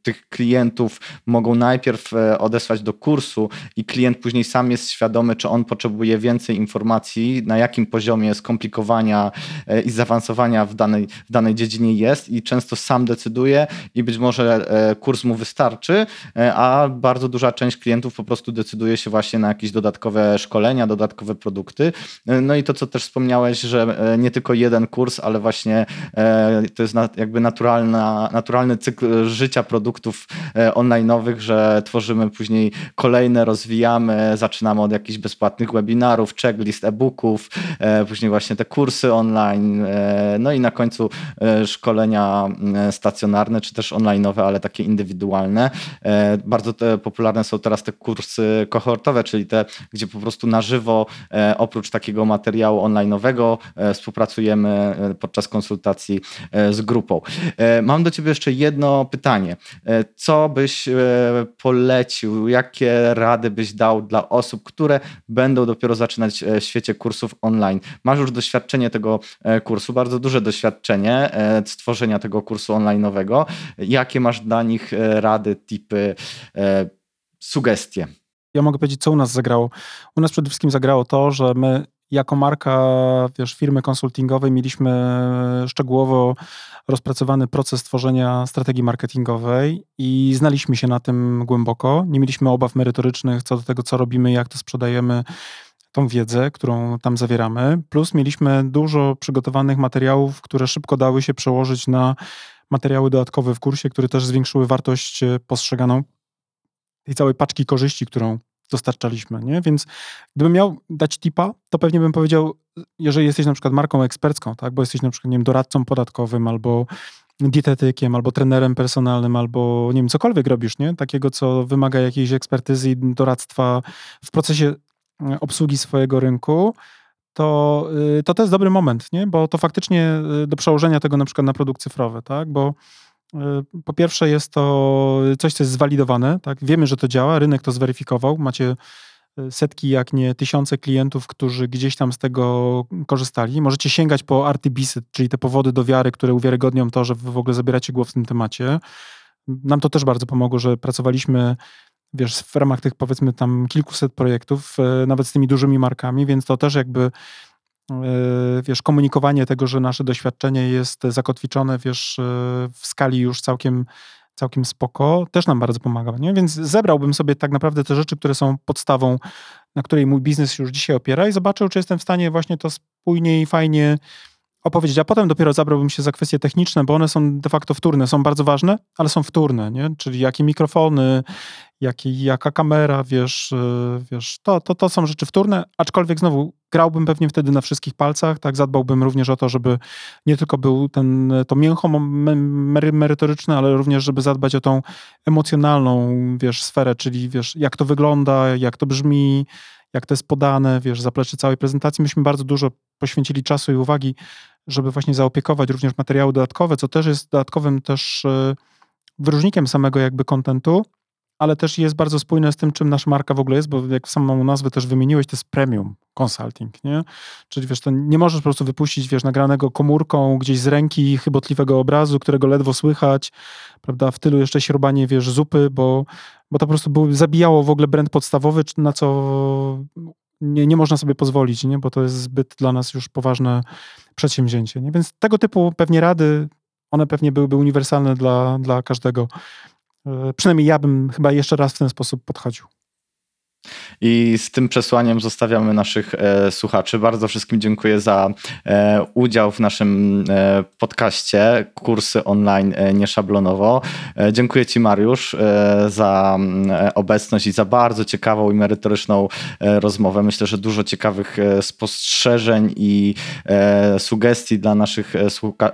tych klientów klientów mogą najpierw e, odesłać do kursu i klient później sam jest świadomy, czy on potrzebuje więcej informacji, na jakim poziomie skomplikowania e, i zaawansowania w danej, w danej dziedzinie jest i często sam decyduje i być może e, kurs mu wystarczy, a bardzo duża część klientów po prostu decyduje się właśnie na jakieś dodatkowe szkolenia, dodatkowe produkty. No i to, co też wspomniałeś, że nie tylko jeden kurs, ale właśnie to jest jakby naturalna, naturalny cykl życia produktów online'owych, że tworzymy później kolejne, rozwijamy, zaczynamy od jakichś bezpłatnych webinarów, checklist, e-booków, e, później właśnie te kursy online, e, no i na końcu szkolenia stacjonarne, czy też online'owe, ale takie indywidualne. Bardzo popularne są teraz te kursy kohortowe, czyli te, gdzie po prostu na żywo, oprócz takiego materiału online'owego, współpracujemy podczas konsultacji z grupą. Mam do Ciebie jeszcze jedno pytanie. Co co byś e, polecił, jakie rady byś dał dla osób, które będą dopiero zaczynać e, w świecie kursów online? Masz już doświadczenie tego e, kursu, bardzo duże doświadczenie stworzenia tego kursu online'owego. Jakie masz dla nich rady, tipy, sugestie? Ja mogę powiedzieć, co u nas zagrało. U nas przede wszystkim zagrało to, że my jako marka wiesz, firmy konsultingowej mieliśmy szczegółowo rozpracowany proces tworzenia strategii marketingowej i znaliśmy się na tym głęboko. Nie mieliśmy obaw merytorycznych co do tego, co robimy, jak to sprzedajemy, tą wiedzę, którą tam zawieramy. Plus mieliśmy dużo przygotowanych materiałów, które szybko dały się przełożyć na materiały dodatkowe w kursie, które też zwiększyły wartość postrzeganą tej całej paczki korzyści, którą dostarczaliśmy, nie? Więc gdybym miał dać tipa, to pewnie bym powiedział, jeżeli jesteś na przykład marką ekspercką, tak? Bo jesteś na przykład, nie wiem, doradcą podatkowym albo dietetykiem, albo trenerem personalnym, albo nie wiem, cokolwiek robisz, nie? Takiego, co wymaga jakiejś ekspertyzy i doradztwa w procesie e, obsługi swojego rynku, to, y, to to jest dobry moment, nie? Bo to faktycznie y, do przełożenia tego na przykład na produkt cyfrowy, tak? Bo po pierwsze jest to coś, co jest zwalidowane, tak? Wiemy, że to działa, rynek to zweryfikował, macie setki, jak nie tysiące klientów, którzy gdzieś tam z tego korzystali. Możecie sięgać po artybisy, czyli te powody do wiary, które uwiarygodnią to, że wy w ogóle zabieracie głos w tym temacie. Nam to też bardzo pomogło, że pracowaliśmy wiesz, w ramach tych powiedzmy tam kilkuset projektów, e, nawet z tymi dużymi markami, więc to też jakby wiesz, komunikowanie tego, że nasze doświadczenie jest zakotwiczone, wiesz, e, w skali już całkiem całkiem spoko, też nam bardzo pomaga, nie? Więc zebrałbym sobie tak naprawdę te rzeczy, które są podstawą, na której mój biznes już dzisiaj opiera i zobaczył, czy jestem w stanie właśnie to spójnie i fajnie opowiedzieć, a potem dopiero zabrałbym się za kwestie techniczne, bo one są de facto wtórne, są bardzo ważne, ale są wtórne, nie? Czyli jakie mikrofony, jaki, jaka kamera, wiesz, e, wiesz to, to, to są rzeczy wtórne, aczkolwiek znowu grałbym pewnie wtedy na wszystkich palcach, tak, zadbałbym również o to, żeby nie tylko był ten, to mięcho merytoryczne, ale również, żeby zadbać o tą emocjonalną, wiesz, sferę, czyli, wiesz, jak to wygląda, jak to brzmi, jak to jest podane, wiesz, zaplecze całej prezentacji. Myśmy bardzo dużo poświęcili czasu i uwagi, żeby właśnie zaopiekować również materiały dodatkowe, co też jest dodatkowym też e, wyróżnikiem samego jakby kontentu, ale też jest bardzo spójne z tym, czym nasza marka w ogóle jest, bo jak samą nazwę też wymieniłeś, to jest premium consulting, nie? Czyli wiesz, to nie możesz po prostu wypuścić, wiesz, nagranego komórką gdzieś z ręki chybotliwego obrazu, którego ledwo słychać, prawda, w tylu jeszcze śrubanie, wiesz, zupy, bo, bo to po prostu był, zabijało w ogóle brand podstawowy, na co nie, nie można sobie pozwolić, nie? bo to jest zbyt dla nas już poważne przedsięwzięcie. Nie? Więc tego typu pewnie rady, one pewnie byłyby uniwersalne dla, dla każdego. E, przynajmniej ja bym chyba jeszcze raz w ten sposób podchodził. I z tym przesłaniem zostawiamy naszych e, słuchaczy. Bardzo wszystkim dziękuję za e, udział w naszym e, podcaście Kursy online e, nieszablonowo. E, dziękuję Ci, Mariusz, e, za obecność i za bardzo ciekawą i merytoryczną rozmowę. Myślę, że dużo ciekawych spostrzeżeń i sugestii dla naszych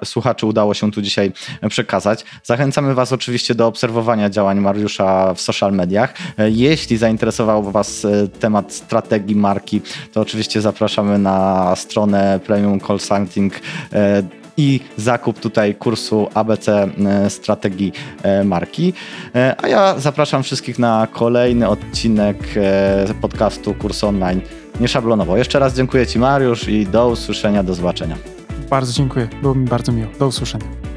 słuchaczy udało się tu dzisiaj przekazać. Zachęcamy Was oczywiście do obserwowania działań Mariusza w social mediach. Jeśli zainteresował Was e, temat strategii marki, to oczywiście zapraszamy na stronę Premium Consulting e, i zakup tutaj kursu ABC e, strategii marki. A ja zapraszam wszystkich na kolejny odcinek podcastu Kurs Online Nieszablonowo. Jeszcze raz dziękuję Ci Mariusz i do usłyszenia, do zobaczenia. Bardzo dziękuję, było mi bardzo miło. Do usłyszenia.